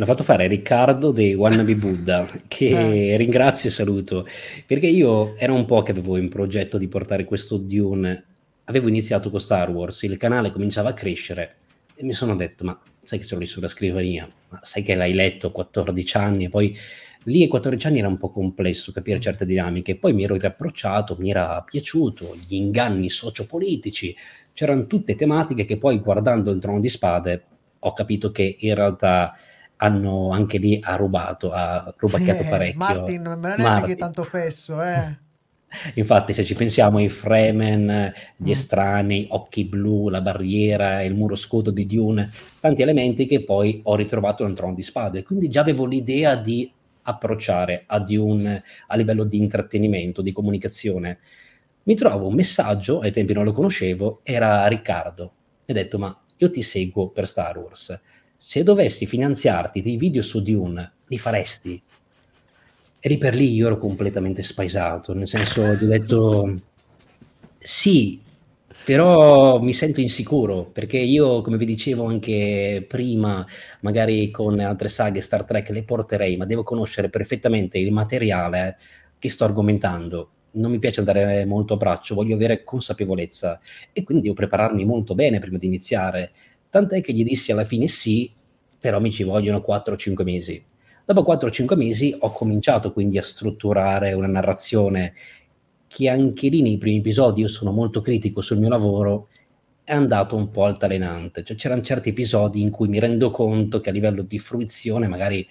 l'ha fatto fare Riccardo dei Wannabe Buddha, che eh. ringrazio e saluto, perché io era un po' che avevo in progetto di portare questo Dune, avevo iniziato con Star Wars, il canale cominciava a crescere e mi sono detto, ma sai che ce l'ho lì sulla scrivania, ma sai che l'hai letto a 14 anni e poi lì a 14 anni era un po' complesso capire mm. certe dinamiche, poi mi ero riapprocciato, mi era piaciuto, gli inganni sociopolitici, c'erano tutte tematiche che poi guardando il trono di spade ho capito che in realtà hanno anche lì ha rubato, ha rubacchiato eh, parecchio. Martin non è neanche tanto fesso, eh. Infatti, se ci pensiamo ai Fremen, gli mm. estranei, occhi blu, la barriera, il muro scudo di Dune, tanti elementi che poi ho ritrovato nel trono di spade. Quindi già avevo l'idea di approcciare a Dune a livello di intrattenimento, di comunicazione. Mi trovo un messaggio, ai tempi non lo conoscevo, era Riccardo. E ho detto, ma io ti seguo per Star Wars. Se dovessi finanziarti dei video su Dune, li faresti? E lì per lì io ero completamente spaesato, nel senso, ho detto sì, però mi sento insicuro perché io, come vi dicevo anche prima, magari con altre saghe Star Trek le porterei, ma devo conoscere perfettamente il materiale che sto argomentando. Non mi piace andare molto a braccio, voglio avere consapevolezza e quindi devo prepararmi molto bene prima di iniziare. Tant'è che gli dissi alla fine sì, però mi ci vogliono 4-5 mesi. Dopo 4-5 mesi ho cominciato quindi a strutturare una narrazione che anche lì nei primi episodi io sono molto critico sul mio lavoro, è andato un po' altalenante. Cioè, c'erano certi episodi in cui mi rendo conto che a livello di fruizione magari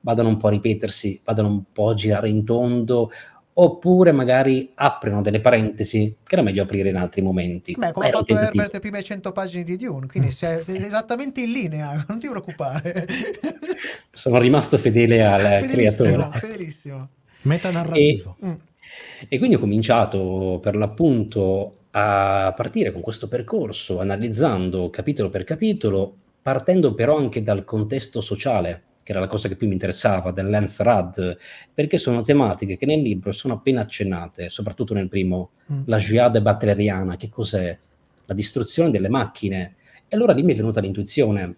vadano un po' a ripetersi, vadano un po' a girare in tondo, oppure magari aprono delle parentesi che era meglio aprire in altri momenti. Beh, come ha fatto Herbert le prime 100 pagine di Dune, quindi sei esattamente in linea, non ti preoccupare. Sono rimasto fedele al creatore. Fedelissimo. Metanarrativo. E, mm. e quindi ho cominciato per l'appunto a partire con questo percorso, analizzando capitolo per capitolo, partendo però anche dal contesto sociale che era la cosa che più mi interessava, del Lance Rad, perché sono tematiche che nel libro sono appena accennate, soprattutto nel primo, mm. la jihad butleriana, che cos'è? La distruzione delle macchine. E allora lì mi è venuta l'intuizione,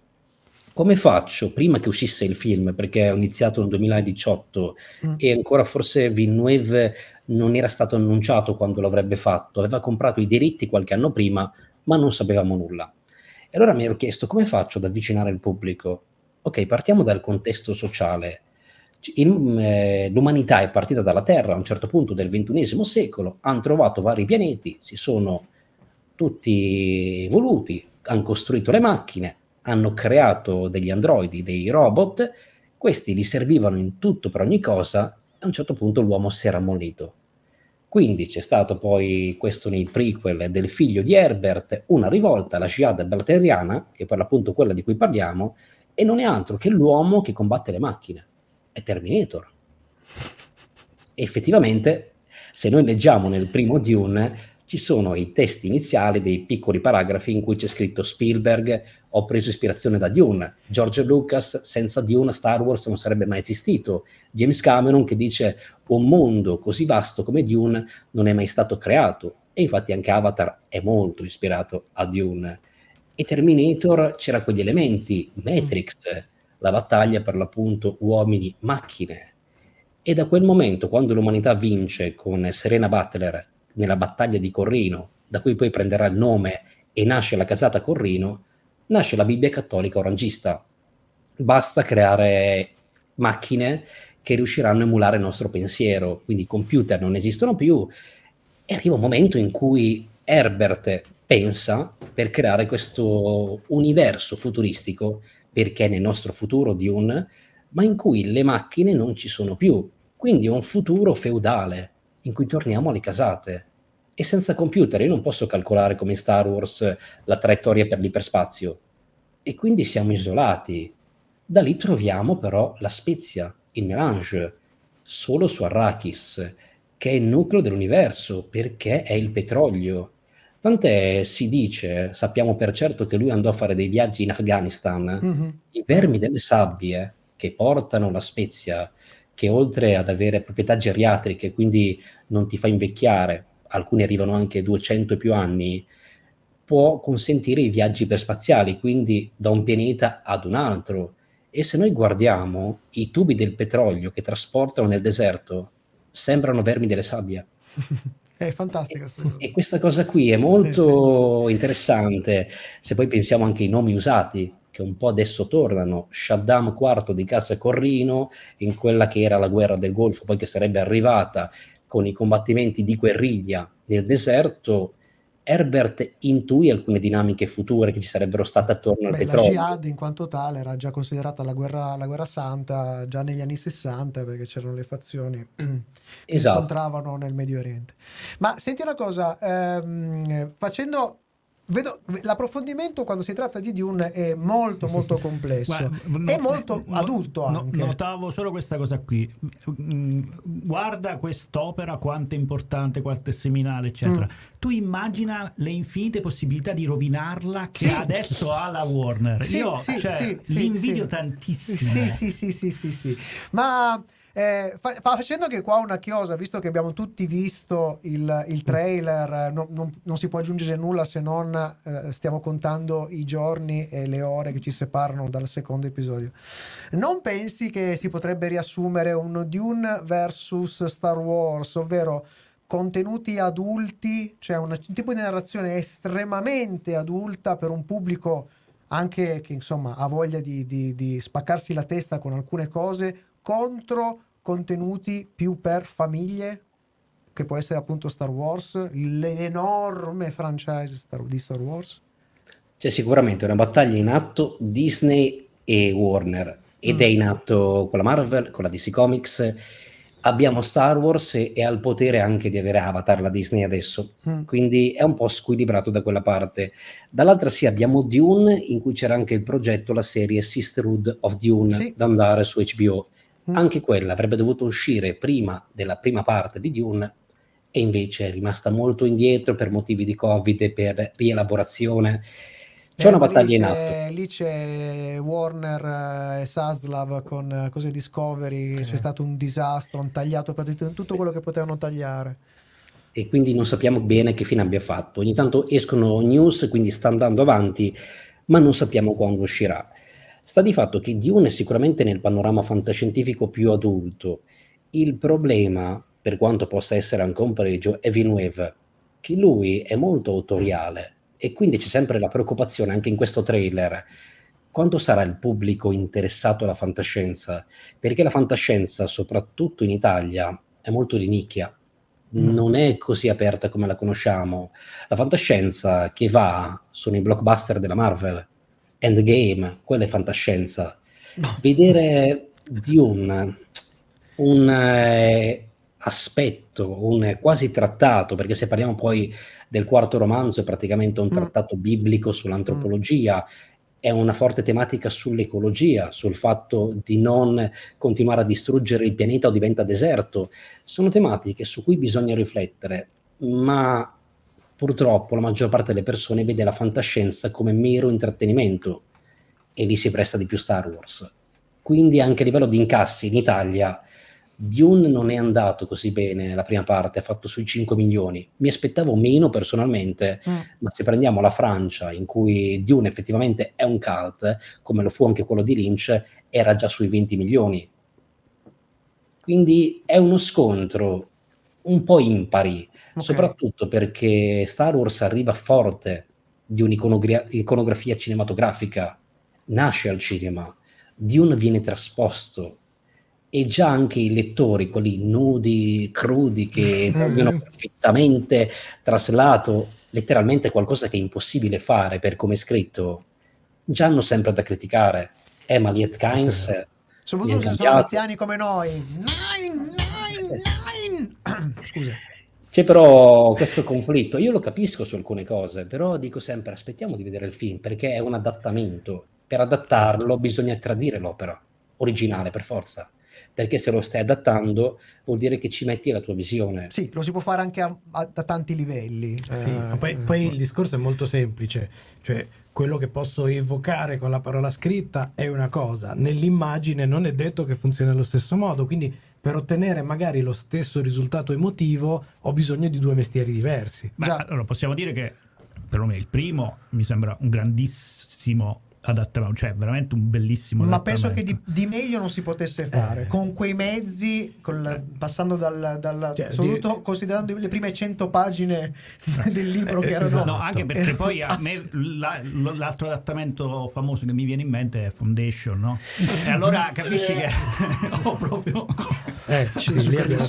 come faccio prima che uscisse il film, perché ho iniziato nel 2018 mm. e ancora forse Villeneuve non era stato annunciato quando l'avrebbe fatto, aveva comprato i diritti qualche anno prima, ma non sapevamo nulla. E allora mi ero chiesto come faccio ad avvicinare il pubblico? Ok, partiamo dal contesto sociale. In, eh, l'umanità è partita dalla Terra a un certo punto del XXI secolo, hanno trovato vari pianeti, si sono tutti evoluti, hanno costruito le macchine, hanno creato degli androidi, dei robot, questi li servivano in tutto per ogni cosa a un certo punto l'uomo si era ammonito. Quindi c'è stato poi questo nei prequel del figlio di Herbert, una rivolta, la Jihad Balteriana, che è per l'appunto quella di cui parliamo, e non è altro che l'uomo che combatte le macchine, è Terminator. E effettivamente, se noi leggiamo nel primo Dune, ci sono i testi iniziali dei piccoli paragrafi in cui c'è scritto Spielberg, ho preso ispirazione da Dune, George Lucas, senza Dune Star Wars non sarebbe mai esistito, James Cameron che dice un mondo così vasto come Dune non è mai stato creato, e infatti anche Avatar è molto ispirato a Dune e Terminator c'era quegli elementi, Matrix, la battaglia per l'appunto uomini-macchine. E da quel momento, quando l'umanità vince con Serena Butler nella battaglia di Corrino, da cui poi prenderà il nome e nasce la casata Corrino, nasce la Bibbia cattolica orangista. Basta creare macchine che riusciranno a emulare il nostro pensiero, quindi i computer non esistono più e arriva un momento in cui Herbert pensa per creare questo universo futuristico, perché nel nostro futuro Dune, ma in cui le macchine non ci sono più. Quindi è un futuro feudale, in cui torniamo alle casate. E senza computer io non posso calcolare come in Star Wars la traiettoria per l'iperspazio. E quindi siamo isolati. Da lì troviamo però la spezia, il melange, solo su Arrakis, che è il nucleo dell'universo, perché è il petrolio Tant'è si dice, sappiamo per certo che lui andò a fare dei viaggi in Afghanistan, mm-hmm. i vermi delle sabbie che portano la spezia, che oltre ad avere proprietà geriatriche, quindi non ti fa invecchiare, alcuni arrivano anche a 200 e più anni, può consentire i viaggi iperspaziali, quindi da un pianeta ad un altro. E se noi guardiamo i tubi del petrolio che trasportano nel deserto, sembrano vermi delle sabbie. È fantastica. E, e, questa cosa qui è molto sì, sì. interessante. Se poi pensiamo anche ai nomi usati, che un po' adesso tornano, Shaddam IV di Casa Corrino, in quella che era la guerra del Golfo, poi che sarebbe arrivata con i combattimenti di guerriglia nel deserto, Herbert intuì alcune dinamiche future che ci sarebbero state attorno al Beh, petrolio. La jihad in quanto tale era già considerata la guerra, la guerra santa già negli anni 60 perché c'erano le fazioni che esatto. scontravano nel Medio Oriente. Ma senti una cosa, ehm, facendo Vedo, l'approfondimento quando si tratta di Dune è molto molto complesso. Guarda, è molto no, adulto anche. notavo solo questa cosa qui. Mm, guarda quest'opera quanto è importante quanto è seminale eccetera. Mm. tu immagina le infinite possibilità di rovinarla che sì. adesso ha la Warner. Sì, io sì, cioè, sì, li invidio tantissimo sì sì sì sì sì sì. Ma eh, fa, facendo anche qua una chiosa, visto che abbiamo tutti visto il, il trailer, no, non, non, si può aggiungere nulla se non eh, stiamo contando i giorni e le ore che ci separano dal secondo episodio. Non pensi che si potrebbe riassumere un Dune versus Star Wars, ovvero contenuti adulti, cioè un tipo di narrazione estremamente adulta per un pubblico anche che insomma ha voglia di, di, di spaccarsi la testa con alcune cose contro contenuti più per famiglie, che può essere appunto Star Wars, l'enorme franchise di Star Wars? C'è sicuramente una battaglia in atto Disney e Warner ed mm. è in atto con la Marvel, con la DC Comics. Abbiamo Star Wars e, e ha il potere anche di avere Avatar la Disney adesso, mm. quindi è un po' squilibrato da quella parte. Dall'altra sì abbiamo Dune in cui c'era anche il progetto, la serie Sisterhood of Dune sì. da andare su HBO. Anche quella avrebbe dovuto uscire prima della prima parte di Dune e invece è rimasta molto indietro per motivi di Covid e per rielaborazione. C'è eh, una battaglia in atto. Lì c'è Warner e Saslav con eh, cose Discovery, eh. c'è stato un disastro, hanno tagliato tutto quello che potevano tagliare. E quindi non sappiamo bene che fine abbia fatto. Ogni tanto escono news, quindi sta andando avanti, ma non sappiamo quando uscirà. Sta di fatto che Dune è sicuramente nel panorama fantascientifico più adulto. Il problema, per quanto possa essere anche un pregio, è Villeneuve, che lui è molto autoriale e quindi c'è sempre la preoccupazione anche in questo trailer quanto sarà il pubblico interessato alla fantascienza? Perché la fantascienza, soprattutto in Italia, è molto di nicchia, mm. non è così aperta come la conosciamo. La fantascienza che va sono i blockbuster della Marvel, Endgame, quella è fantascienza. Vedere di un, eh, aspetto, un quasi trattato, perché se parliamo poi del quarto romanzo è praticamente un mm. trattato biblico sull'antropologia, è una forte tematica sull'ecologia, sul fatto di non continuare a distruggere il pianeta o diventa deserto. Sono tematiche su cui bisogna riflettere, ma purtroppo la maggior parte delle persone vede la fantascienza come mero intrattenimento e lì si presta di più Star Wars. Quindi anche a livello di incassi in Italia Dune non è andato così bene la prima parte, ha fatto sui 5 milioni. Mi aspettavo meno personalmente, mm. ma se prendiamo la Francia in cui Dune effettivamente è un cult, come lo fu anche quello di Lynch, era già sui 20 milioni. Quindi è uno scontro un po' impari, okay. soprattutto perché Star Wars arriva forte di un'iconografia cinematografica, nasce al cinema, Dune viene trasposto e già anche i lettori, quelli nudi, crudi, che vogliono perfettamente traslato letteralmente qualcosa che è impossibile fare per come è scritto, già hanno sempre da criticare. Emma Liet Kynes... Soprattutto se sono anziani come noi. Nine, nine. Scusa. C'è però questo conflitto, io lo capisco su alcune cose, però dico sempre aspettiamo di vedere il film perché è un adattamento. Per adattarlo bisogna tradire l'opera originale per forza perché se lo stai adattando vuol dire che ci metti la tua visione. Sì, lo si può fare anche a, a, a tanti livelli. Sì, eh, poi, poi il discorso è molto semplice, cioè quello che posso evocare con la parola scritta è una cosa, nell'immagine non è detto che funzioni allo stesso modo, quindi per ottenere magari lo stesso risultato emotivo ho bisogno di due mestieri diversi. Ma allora possiamo dire che perlomeno il primo mi sembra un grandissimo adattamento, cioè veramente un bellissimo Ma penso che di, di meglio non si potesse fare Eh. con quei mezzi, col- passando dal, dal- Cioè, soprattutto di- considerando le prime 100 pagine del libro che Eh, erano. esatto. No, anche perché poi a Ass- me la- l'altro adattamento famoso che mi viene in mente è Foundation, no? E allora capisci che ho proprio... Eh, sì, lì abbiamo-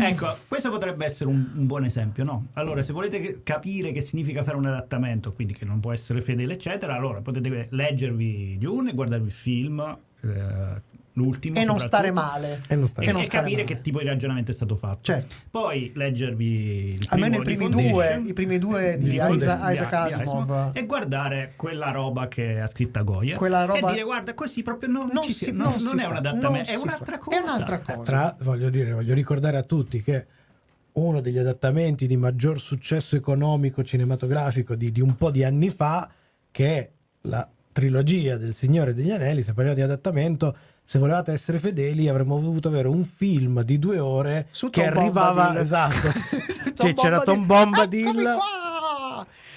Ecco, questo potrebbe essere un, un buon esempio, no? Allora, se volete capire che significa fare un adattamento, quindi che non può essere fedele, eccetera, allora potete leggervi Dune, guardarvi il film, eh, l'ultimo. E non stare male. E non stare E, non e capire male. che tipo di ragionamento è stato fatto. Certo. Poi leggervi il Almeno i primi di due, i primi due di di Isaac, Foundation, Isaac di Asimov. e guardare quella roba che ha scritta Goya Quella roba- e dire guarda così proprio non, Non ci si- si- non non, si non è fa, un adattamento, è un'altra fa. cosa. È un'altra cosa. Tra, voglio dire, voglio ricordare a tutti che uno degli adattamenti di maggior successo economico cinematografico di, di un po' di anni fa, che è la trilogia del Signore degli Anelli, se parliamo di adattamento, se volevate essere fedeli avremmo dovuto avere un film di due ore Su che Tom arrivava, Bombadil. esatto, Cioè, c'era Tom Bombadil.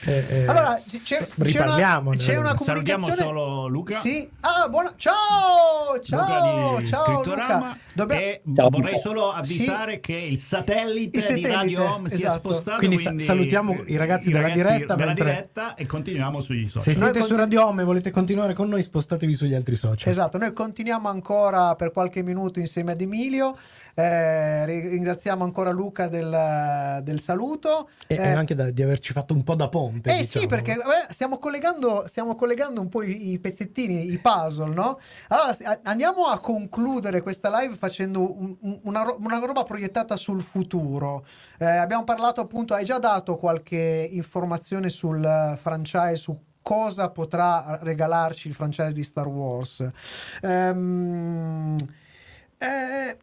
Eh, eh, Allora, c'è, c'è una, c'è una comunicazione. solo Luca. Sì. Ah, buona. Ciao! Ciao! Luca di ciao Luca. Dobbiamo- e Ciao, vorrei solo avvisare che il satellite, Il satellite, di Radio Home si è esatto. spostato Quindi sa- salutiamo i ragazzi della diretta, della mentre- diretta e continuiamo sugli social Se Noi siete su continu- Radio Home e volete continuare con noi, spostatevi sugli altri social. Esatto, noi continuiamo ancora per qualche minuto insieme ad Emilio. Eh, ri- ringraziamo ancora Luca del, del saluto. E, Eh, anche da- di averci fatto un po' da ponte. Eh sì, diciamo. perché eh, stiamo, collegando, stiamo collegando un po' i, i pezzettini, i puzzle, no? Allora andiamo a concludere questa live facendo un- un- una, una roba proiettata sul futuro. Eh, abbiamo parlato appunto, hai già dato qualche informazione sul franchise, su cosa potrà regalarci il franchise di Star Wars. Ehm, eh,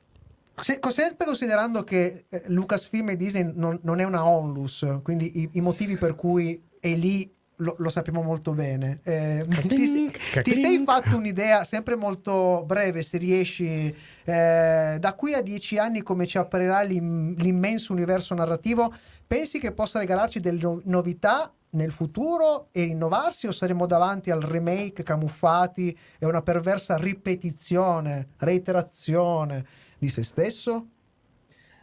se- sempre considerando che eh, Lucasfilm e Disney non, non è una onlus, quindi i, i motivi per cui è lì lo, lo sappiamo molto bene. Eh, ti, ti sei fatto un'idea sempre molto breve, se riesci, eh, da qui a dieci anni come ci apparirà l'im- l'immenso universo narrativo, pensi che possa regalarci delle no- novità nel futuro e rinnovarsi o saremo davanti al remake camuffati e una perversa ripetizione, reiterazione di se stesso?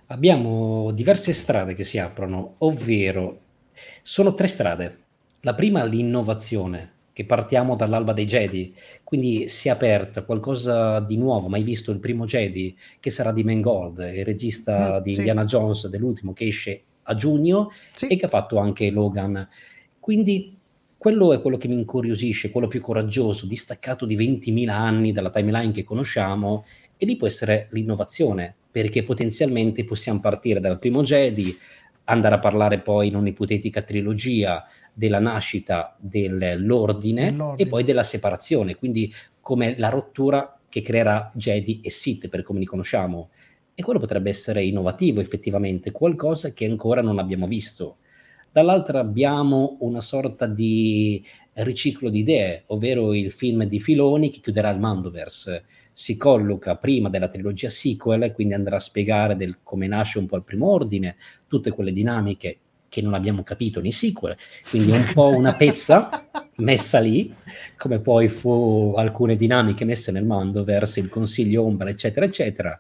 Abbiamo diverse strade che si aprono, ovvero sono tre strade. La prima l'innovazione, che partiamo dall'alba dei Jedi, quindi si è aperta qualcosa di nuovo, mai visto il primo Jedi, che sarà di Mangold, il regista Mm, di sì. Indiana Jones, dell'ultimo, che esce a giugno Sì. e che ha fatto anche Logan. Quindi quello è quello che mi incuriosisce, quello più coraggioso, distaccato di 20.000 anni dalla timeline che conosciamo, e lì può essere l'innovazione, perché potenzialmente possiamo partire dal primo Jedi, andare a parlare poi in un'ipotetica trilogia della nascita dell'ordine Dell'ordine. e poi della separazione, quindi come la rottura che creerà Jedi e Sith per come li conosciamo. E quello potrebbe essere innovativo effettivamente, qualcosa che ancora non abbiamo visto. Dall'altra abbiamo una sorta di riciclo di idee, ovvero il film di Filoni che chiuderà il Mandoverse. Si colloca prima della trilogia sequel, quindi andrà a spiegare del come nasce un po' il primo ordine, tutte quelle dinamiche che non abbiamo capito nei sequel, quindi un po' una pezza messa lì, come poi fu alcune dinamiche messe nel Mandoverse, il Consiglio Ombra, eccetera, eccetera.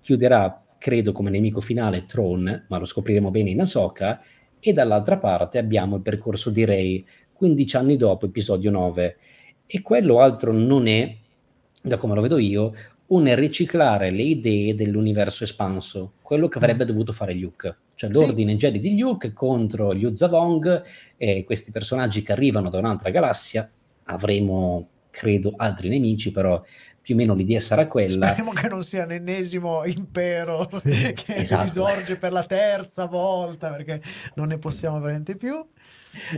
Chiuderà, credo, come nemico finale Tron, ma lo scopriremo bene in Ahsoka, e dall'altra parte abbiamo il percorso di Rey 15 anni dopo episodio 9 e quello altro non è da come lo vedo io un riciclare le idee dell'universo espanso quello che avrebbe dovuto fare Luke cioè Sì. l'ordine Jedi di Luke contro gli Uzavong e questi personaggi che arrivano da un'altra galassia avremo credo altri nemici però più o meno l'idea sarà quella Speriamo che non sia l'ennesimo impero Sì, che esatto. risorge per la terza volta perché non ne possiamo veramente più.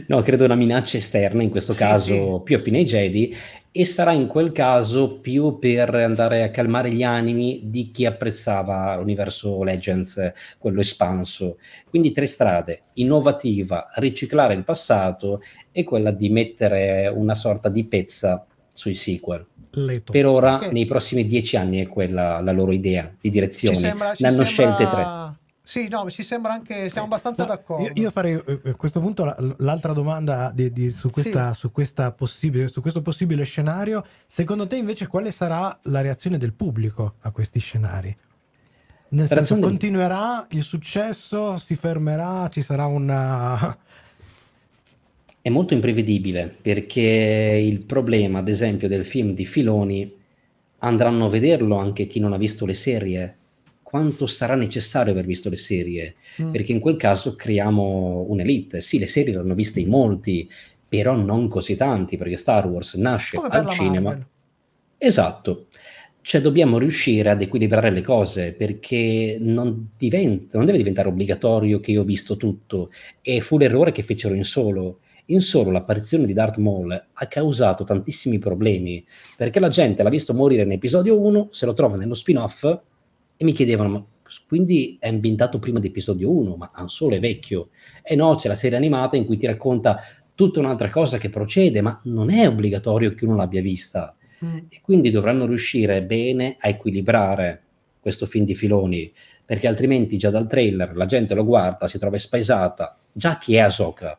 No, credo una minaccia esterna, in questo Sì, caso sì. più affine ai Jedi, e sarà in quel caso più per andare a calmare gli animi di chi apprezzava l'universo Legends, quello espanso. Quindi tre strade, innovativa, riciclare il passato e quella di mettere una sorta di pezza sui sequel. Leto. Per ora, Ok. nei prossimi dieci anni è quella la loro idea di Ci direzione. sembra, ci ne hanno sembra- scelte tre. Sì, no, ci sembra anche, siamo abbastanza no, d'accordo. Io, io, farei eh, a questo punto l'altra domanda di, di, su, questa, sì. su, questa possibile, su questo possibile scenario. Secondo te invece quale sarà la reazione del pubblico a questi scenari? Nel senso, del... continuerà il successo, si fermerà, ci sarà una... È molto imprevedibile perché il problema, ad esempio, del film di Filoni andranno a vederlo anche chi non ha visto le serie quanto sarà necessario aver visto le serie, mm. perché in quel caso creiamo un'elite. Sì, le serie l'hanno viste in molti, però non così tanti, perché Star Wars nasce Come al cinema. Marvel. Esatto. Cioè dobbiamo riuscire ad equilibrare le cose perché non, diventa, non deve diventare obbligatorio che io ho visto tutto e fu l'errore che fecero in solo. In solo l'apparizione di Darth Maul ha causato tantissimi problemi perché la gente l'ha visto morire in episodio 1, se lo trova nello spin-off e mi chiedevano, ma quindi è ambientato prima di episodio 1, ma Han Solo è vecchio. E no, c'è la serie animata in cui ti racconta tutta un'altra cosa che procede, ma non è obbligatorio che uno l'abbia vista. Mm. E quindi dovranno riuscire bene a equilibrare questo film di filoni, perché altrimenti già dal trailer la gente lo guarda, si trova spaesata. Già chi è Ahsoka,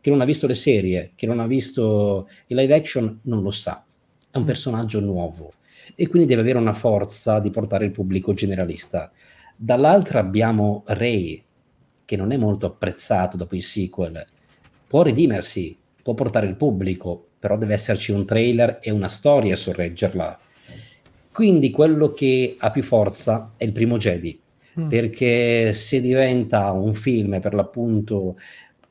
che non ha visto le serie, che non ha visto il live action, non lo sa. È un mm. personaggio nuovo e quindi deve avere una forza di portare il pubblico generalista. Dall'altra abbiamo Ray, che non è molto apprezzato dopo i sequel, può redimersi, può portare il pubblico, però deve esserci un trailer e una storia a sorreggerla. Quindi quello che ha più forza è il primo Jedi, mm. perché se diventa un film per l'appunto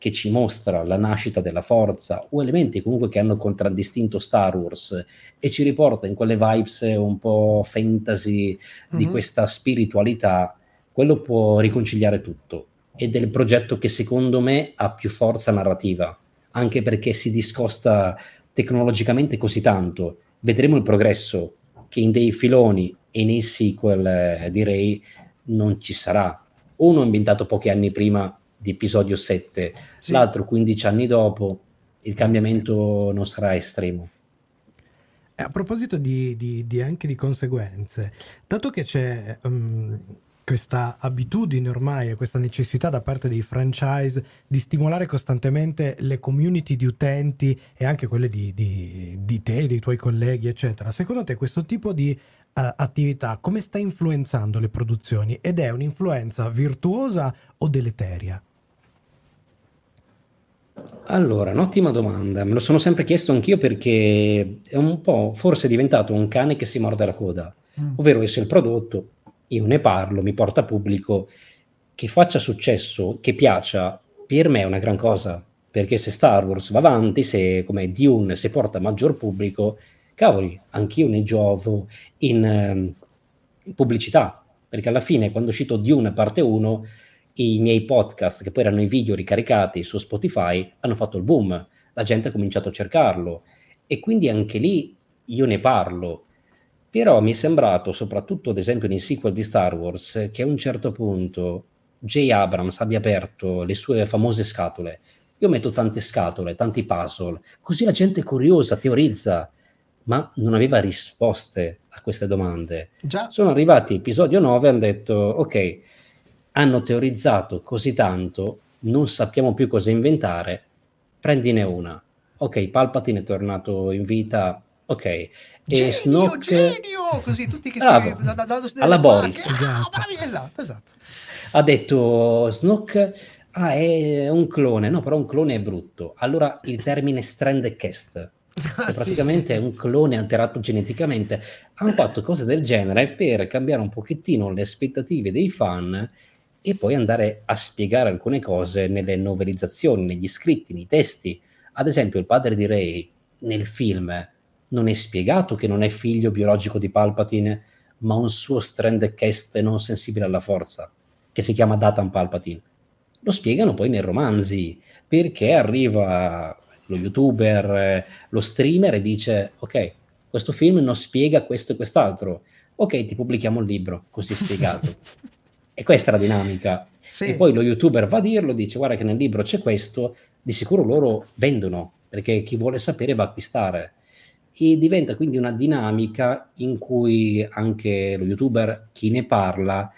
che ci mostra la nascita della forza o elementi comunque che hanno contraddistinto Star Wars e ci riporta in quelle vibes un po' fantasy mm-hmm. di mhm. questa spiritualità, quello può riconciliare tutto ed è il progetto che secondo me ha più forza narrativa, anche perché si discosta tecnologicamente così tanto. Vedremo il progresso che in dei filoni e nei sequel eh, direi non ci sarà. Uno ambientato pochi anni prima di episodio 7, sì. l'altro 15 anni dopo, il cambiamento non sarà estremo. A proposito di, di, di anche di conseguenze, dato che c'è um, questa abitudine ormai e questa necessità da parte dei franchise di stimolare costantemente le community di utenti e anche quelle di, di, di te, dei tuoi colleghi, eccetera, secondo te questo tipo di uh, attività come sta influenzando le produzioni ed è un'influenza virtuosa o deleteria? Allora, un'ottima domanda. Me lo sono sempre chiesto anch'io perché è un po' forse diventato un cane che si morde la coda, mm. ovvero se il prodotto, io ne parlo, mi porta pubblico, che faccia successo, che piaccia, per me è una gran cosa, perché se Star Wars va avanti, se come Dune si porta maggior pubblico, cavoli, anch'io ne giovo in, in pubblicità, perché alla fine quando cito Dune parte 1 i miei podcast, che poi erano i video ricaricati su Spotify, hanno fatto il boom, la gente ha cominciato a cercarlo e quindi anche lì io ne parlo. Però mi è sembrato, soprattutto ad esempio nei sequel di Star Wars, che a un certo punto J. Abrams abbia aperto le sue famose scatole. Io metto tante scatole, tanti puzzle, così la gente è curiosa, teorizza, ma non aveva risposte a queste domande. Già. Sono arrivati episodio 9 e hanno detto, ok, hanno teorizzato così tanto, non sappiamo più cosa inventare, prendine una. Ok, Palpatine è tornato in vita, ok. E genio, Snoke... genio! Così tutti che Bravo. si... Da, da, da, alla Boris. Ah, esatto. bravi, esatto, esatto. Ha detto Snoke... Ah, è un clone. No, però un clone è brutto. Allora il termine strand cast, praticamente sì. è un clone alterato geneticamente, hanno fatto cose del genere per cambiare un pochettino le aspettative dei fan e poi andare a spiegare alcune cose nelle novelizzazioni, negli scritti, nei testi. Ad esempio, il padre di Ray nel film non è spiegato che non è figlio biologico di Palpatine, ma un suo strand cast non sensibile alla forza, che si chiama Datan Palpatine. Lo spiegano poi nei romanzi, perché arriva lo youtuber, lo streamer e dice, ok, questo film non spiega questo e quest'altro, ok, ti pubblichiamo il libro, così spiegato. E questa è la dinamica. Sì. E poi lo youtuber va a dirlo, dice guarda che nel libro c'è questo, di sicuro loro vendono, perché chi vuole sapere va a acquistare. E diventa quindi una dinamica in cui anche lo youtuber, chi ne parla,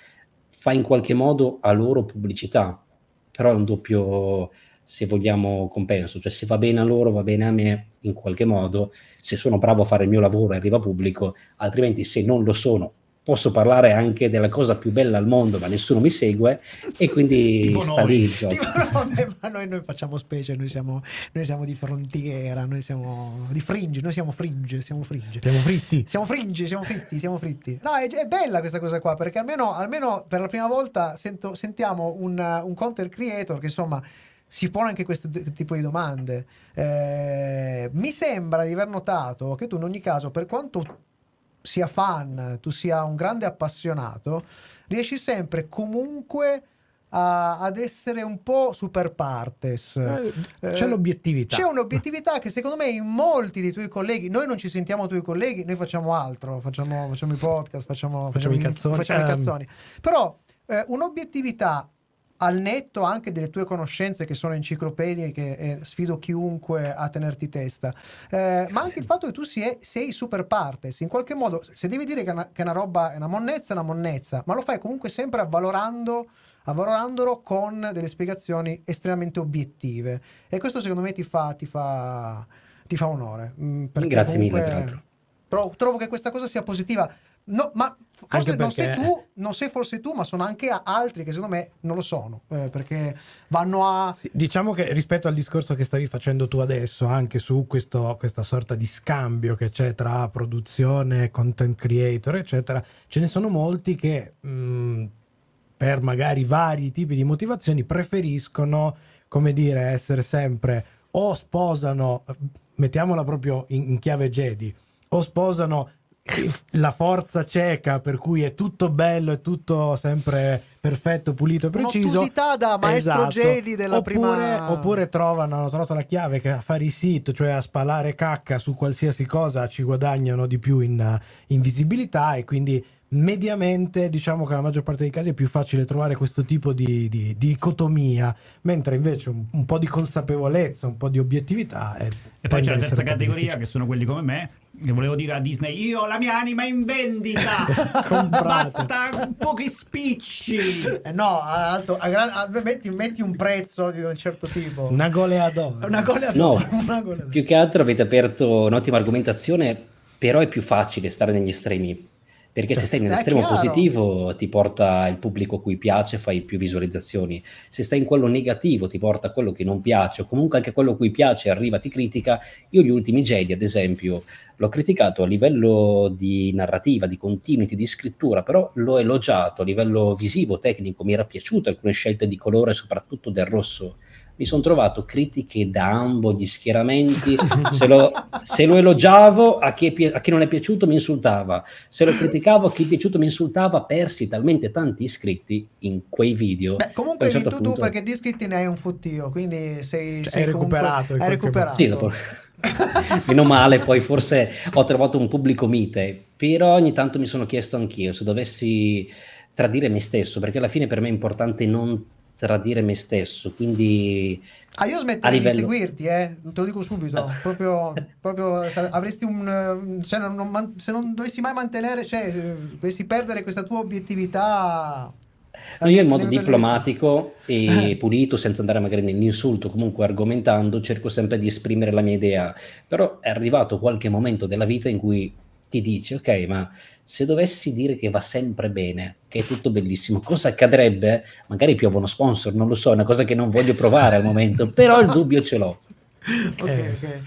fa in qualche modo a loro pubblicità, però è un doppio, se vogliamo, compenso, cioè se va bene a loro, va bene a me in qualche modo, se sono bravo a fare il mio lavoro arriva pubblico, altrimenti se non lo sono posso parlare anche della cosa più bella al mondo, ma nessuno mi segue e quindi sta lì il gioco. Tipo, no, vabbè, ma noi, noi, facciamo specie, noi siamo, noi siamo, di frontiera, noi siamo di fringe, noi siamo fringe, siamo fringe. Siamo fritti. Siamo fringe, siamo fritti, siamo fritti. No, è, è bella questa cosa qua, perché almeno, almeno per la prima volta sento, sentiamo un, un content creator che insomma si pone anche questo tipo di domande. Eh, mi sembra di aver notato che tu in ogni caso, per quanto sia fan, tu sia un grande appassionato, riesci sempre comunque a, ad essere un po' super partes. Eh, c'è eh, l'obiettività. C'è un'obiettività che secondo me in molti dei tuoi colleghi, noi non ci sentiamo tuoi colleghi, noi facciamo altro, facciamo, facciamo i podcast, facciamo, facciamo, facciamo i cazzoni. Facciamo um. i cazzoni. Però eh, un'obiettività al netto anche delle tue conoscenze che sono enciclopediche e sfido chiunque a tenerti testa, eh, ma anche il fatto che tu sei, sei, super partes, in qualche modo, se devi dire che una, che una roba è una monnezza, è una monnezza, ma lo fai comunque sempre avvalorando avvalorandolo con delle spiegazioni estremamente obiettive e questo secondo me ti fa, ti fa, ti fa onore. Mm, Grazie mille, tra l'altro. Trovo, trovo che questa cosa sia positiva No, ma forse non sei tu, non sei forse tu, ma sono anche altri che secondo me non lo sono, eh, perché vanno a... Sì, diciamo che rispetto al discorso che stavi facendo tu adesso, anche su questo, questa sorta di scambio che c'è tra produzione, content creator, eccetera, ce ne sono molti che mh, mm, per magari vari tipi di motivazioni preferiscono, come dire, essere sempre o sposano, mettiamola proprio in, in chiave Jedi, o sposano la forza cieca per cui è tutto bello, è tutto sempre perfetto, pulito e preciso. Un'ottusità da maestro esatto. Jedi della oppure, prima... Oppure trovano, hanno trovato la chiave che a fare i sit, cioè a spalare cacca su qualsiasi cosa ci guadagnano di più in, in visibilità e quindi mediamente diciamo che nella maggior parte dei casi è più facile trovare questo tipo di, di, di dicotomia, mentre invece un, un, po' di consapevolezza, un po' di obiettività. È, e poi c'è la terza categoria che sono quelli come me, volevo dire a Disney, io ho la mia anima in vendita, basta pochi spicci. Eh no, alto, a gran, a, metti, metti, un prezzo di un certo tipo. Una goleadora. Una goleadora. No, una più che altro avete aperto un'ottima argomentazione, però è più facile stare negli estremi perché se stai nell'estremo positivo ti porta il pubblico a cui piace, fai più visualizzazioni. Se stai in quello negativo ti porta a quello che non piace, o comunque anche quello a cui piace arriva, ti critica. Io gli ultimi Jedi, ad esempio, l'ho criticato a livello di narrativa, di continuity, di scrittura, però l'ho elogiato a livello visivo, tecnico, mi era piaciuto alcune scelte di colore, soprattutto del rosso mi sono trovato critiche da ambo gli schieramenti. Se lo, se lo elogiavo, a chi, a chi, non è piaciuto mi insultava. Se lo criticavo, a chi è piaciuto mi insultava. Persi talmente tanti iscritti in quei video. Beh, comunque hai vinto certo tu perché di iscritti ne hai un fottio, quindi sei, sei hai recuperato. Hai recuperato. Sì, dopo. Meno male, poi forse ho trovato un pubblico mite, però ogni tanto mi sono chiesto anch'io se dovessi tradire me stesso, perché alla fine per me è importante non tradire me stesso. Quindi ah, io smetterei livello... di seguirti, eh? te lo dico subito. proprio, proprio avresti un. Se non, se non, dovessi mai mantenere, cioè, dovessi perdere questa tua obiettività. No, io in modo diplomatico e eh. pulito, senza andare magari nell'insulto, comunque argomentando, cerco sempre di esprimere la mia idea. Però è arrivato qualche momento della vita in cui ti dici, ok, ma se dovessi dire che va sempre bene, che è tutto bellissimo, cosa accadrebbe? Magari piovono sponsor, non lo so, è una cosa che non voglio provare al momento, però il dubbio ce l'ho. ok, eh. ok.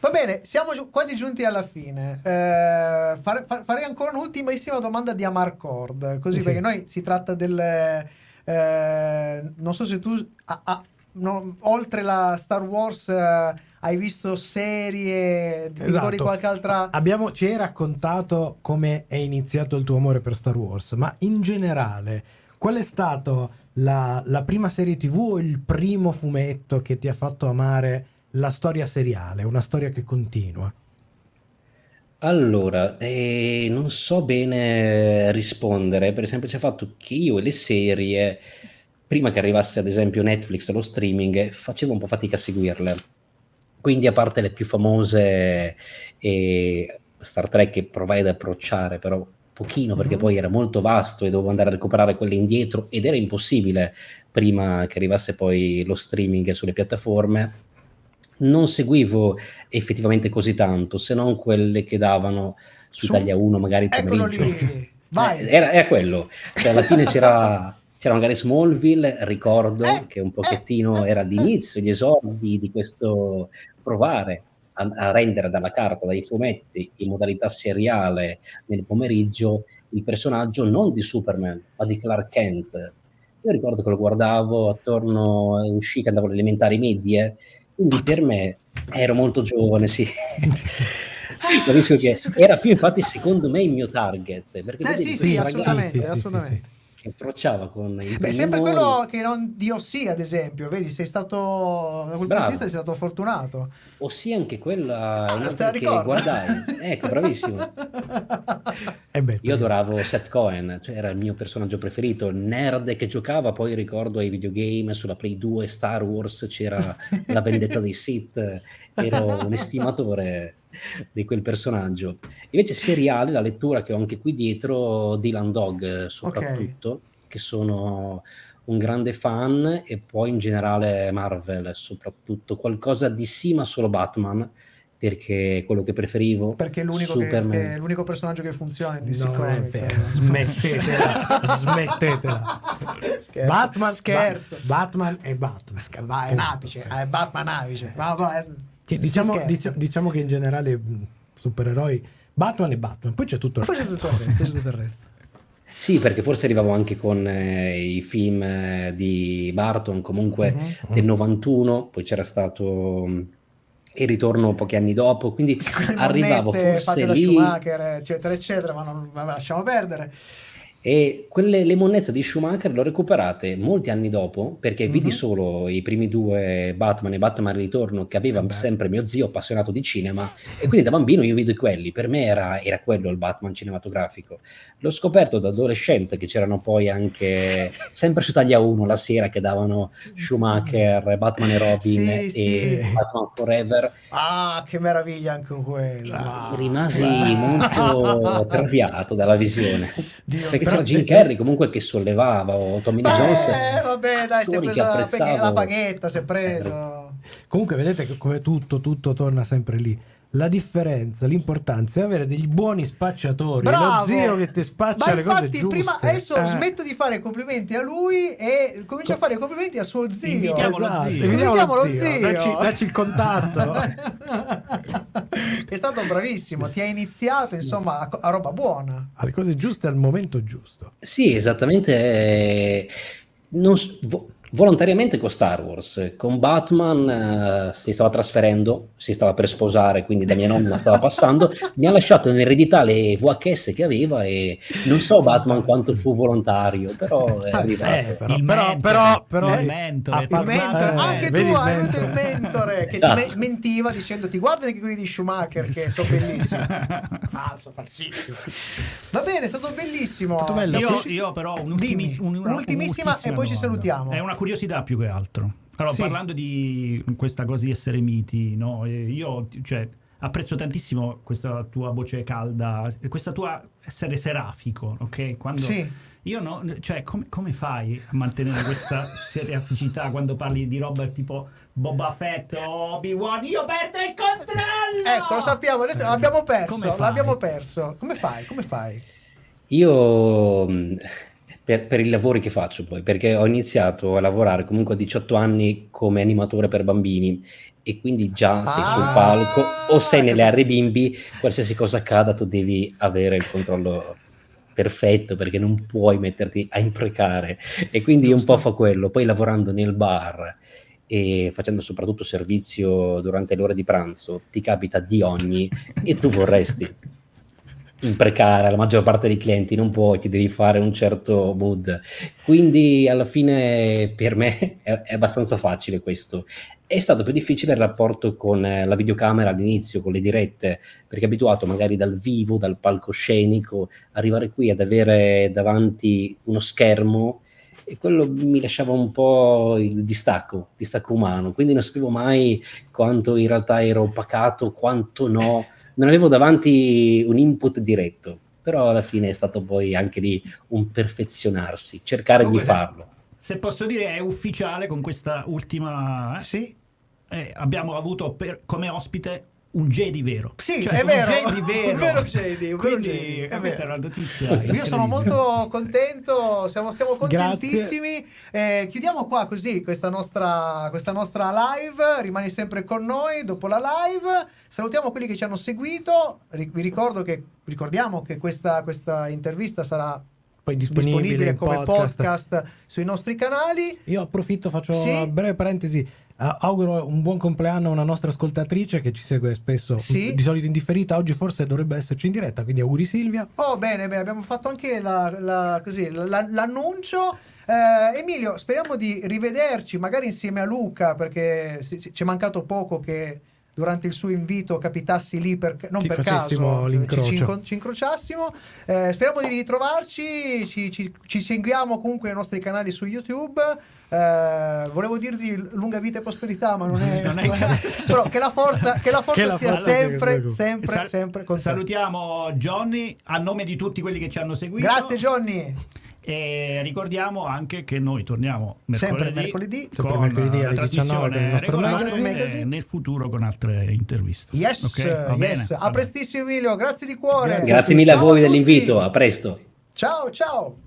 Va bene, siamo gi- quasi giunti alla fine. Eh, fare, fa- farei ancora un'ultimissima domanda di Amarcord, così sì. perché noi si tratta del... Eh, non so se tu... Ah, ah, no, oltre la Star Wars... Eh, hai visto serie, ti esatto. ricordi qualche altra... Abbiamo, ci hai raccontato come è iniziato il tuo amore per Star Wars, ma in generale, qual è stato la, la prima serie tv o il primo fumetto che ti ha fatto amare la storia seriale, una storia che continua? Allora, eh, non so bene rispondere per il semplice fatto che io e le serie, prima che arrivasse ad esempio Netflix o lo streaming, facevo un po' fatica a seguirle quindi a parte le più famose e Star Trek che provai ad approcciare, però pochino perché mm-hmm. poi era molto vasto e dovevo andare a recuperare quelle indietro ed era impossibile prima che arrivasse poi lo streaming sulle piattaforme. Non seguivo effettivamente così tanto, se non quelle che davano su, su Italia 1 magari pomeriggio. Eh, era, era, quello, cioè alla fine c'era, c'era magari Smallville, ricordo eh, che un pochettino eh, era l'inizio, gli esordi di questo provare a, a, rendere dalla carta, dai fumetti, in modalità seriale nel pomeriggio, il personaggio non di Superman, ma di Clark Kent. Io ricordo che lo guardavo attorno, uscì che andavo alle elementari medie, quindi per me ero molto giovane, sì. Capisco che era più infatti secondo me il mio target perché eh, sì, sì, assolutamente, sì, assolutamente che approcciava con i Beh, sempre quello che non di Ossia, ad esempio, vedi, sei stato da quel punto di vista sei stato fortunato. Ossia anche quella ah, te la che guardai. ecco, bravissimo. eh beh, Io adoravo Seth Cohen, cioè era il mio personaggio preferito, il nerd che giocava, poi ricordo ai videogame sulla Play 2 Star Wars c'era la vendetta dei Sith, ero un estimatore di quel personaggio. Invece seriale, la lettura che ho anche qui dietro, Dylan Dog soprattutto, okay. che sono un grande fan e poi in generale Marvel soprattutto, qualcosa di sì ma solo Batman perché è quello che preferivo. Perché è l'unico, che, che è l'unico personaggio che funziona in DC no, Comics cioè. smettetela. Smettetela. Scherzo, Batman scherzo. Ba- Batman è Batman. Va, è un apice è Batman apice va, va, è sì, diciamo, dic- diciamo, che in generale supereroi Batman e Batman, poi c'è tutto il poi resto. C'è tutto il resto, tutto il resto. Sì, perché forse arrivavo anche con eh, i film eh, di Barton, comunque uh-huh. del 91, poi c'era stato mm, il ritorno pochi anni dopo, quindi arrivavo forse lì... Schumacher, eccetera, eccetera, ma non ma lasciamo perdere. E quelle, le monnezze di Schumacher le ho recuperate molti anni dopo perché mm-hmm. vidi solo i primi due Batman e Batman Ritorno che aveva sempre mio zio appassionato di cinema e quindi da bambino io vidi quelli, per me era, era, quello il Batman cinematografico. L'ho scoperto da adolescente che c'erano poi anche sempre su Taglia 1 la sera che davano Schumacher, Batman e Robin sì, e sì. Batman Forever. Ah, che meraviglia anche quello! Ah, rimasi molto traviato dalla visione. Dio, perché c'era Jim Carrey comunque che sollevava o Tommy Lee Jones. eh, vabbè dai si è preso la, la paghetta si è preso. Comunque vedete che come tutto tutto torna sempre lì la differenza, l'importanza è avere degli buoni spacciatori. Bravo! Lo zio che ti spaccia Ma le cose giuste. Prima, adesso eh. smetto di fare complimenti a lui e comincio a fare complimenti a suo zio. Invitiamo esatto. lo zio. Invitiamo lo zio. zio. Dacci, dacci, il contatto. è stato bravissimo, ti ha iniziato insomma a, a roba buona. Alle cose giuste al momento giusto. Sì, esattamente. Eh, non, volontariamente con Star Wars. Con Batman uh, si stava trasferendo, si stava per sposare, quindi da mia nonna stava passando. mi ha lasciato in eredità le VHS che aveva e non so Batman quanto fu volontario, però è arrivato. Eh, però, il però, mentore, però, però, il mentore, il mentore. Eh, anche tu hai avuto il mentore che esatto. ti mentiva dicendoti guarda anche quelli di Schumacher che sono bellissimi. Falso, falsissimo. Va bene, è stato bellissimo. Stato io, io, però un'ultimis- un, un'ultimissima e poi ci salutiamo. È una curiosità più che altro. Allora, sì. parlando di questa cosa di essere miti, no? io cioè, apprezzo tantissimo questa tua voce calda, questa tua essere serafico, ok? Quando sì. Io no, cioè, com- come fai a mantenere questa seraficità quando parli di roba tipo Boba Fett o Obi-Wan? Io perdo il controllo! Ecco, lo sappiamo, adesso l'abbiamo perso, l'abbiamo perso. Come fai? Come fai? Io per, per, i lavori che faccio poi, perché ho iniziato a lavorare comunque a 18 anni come animatore per bambini e quindi già sei ah, sul palco o sei nelle aree bimbi, qualsiasi cosa accada tu devi avere il controllo perfetto perché non puoi metterti a imprecare e quindi Giusto. un po' fa quello, poi lavorando nel bar e facendo soprattutto servizio durante le ore di pranzo ti capita di ogni e tu vorresti imprecare la maggior parte dei clienti, non puoi, ti devi fare un certo mood. Quindi alla fine per me è, è abbastanza facile questo. È stato più difficile il rapporto con eh, la videocamera all'inizio, con le dirette, perché abituato magari dal vivo, dal palcoscenico, arrivare qui ad avere davanti uno schermo e quello mi lasciava un po' il distacco, distacco umano, quindi non sapevo mai quanto in realtà ero opacato, quanto no non avevo davanti un input diretto. però alla fine è stato poi anche lì un perfezionarsi, cercare Comunque, di farlo. Se posso dire è ufficiale con questa ultima... Eh? Sì. Eh, abbiamo avuto per, come ospite un Jedi vero. Sì, cioè, è vero. Un Jedi vero. un vero Jedi. Un Quindi, vero Jedi. È questa è la notizia. Io sono molto contento, siamo, siamo contentissimi. Eh, chiudiamo qua così questa nostra, questa nostra live. Rimani sempre con noi dopo la live. Salutiamo quelli che ci hanno seguito. Vi ricordo che, ricordiamo che questa, questa intervista sarà poi disponibile, disponibile come podcast. podcast. sui nostri canali. Io approfitto, faccio sì. una breve parentesi auguro un buon compleanno a una nostra ascoltatrice che ci segue spesso, sì. di solito in differita. Oggi forse dovrebbe esserci in diretta, quindi auguri Silvia. Oh, bene, bene, abbiamo fatto anche la, la, così, la, l'annuncio. Eh, Emilio, speriamo di rivederci magari insieme a Luca perché ci è mancato poco che durante il suo invito capitassi lì per, non ci per caso ci, ci, ci, incrociassimo eh, speriamo di ritrovarci ci, ci, seguiamo comunque nei nostri canali su youtube eh, volevo dirti lunga vita e prosperità, ma non è. Non è però che la forza, che la forza che la sia forza sempre, sia sempre, Sal- sempre con Salutiamo Johnny a nome di tutti quelli che ci hanno seguito. Grazie, Johnny. E ricordiamo anche che noi torniamo mercoledì, sempre mercoledì, con mercoledì alle 19 con il nostro magazine, nel futuro con altre interviste. Yes, okay? yes. a prestissimo Emilio, grazie di cuore. Grazie, grazie mille a voi dell'invito, a presto. Ciao, ciao.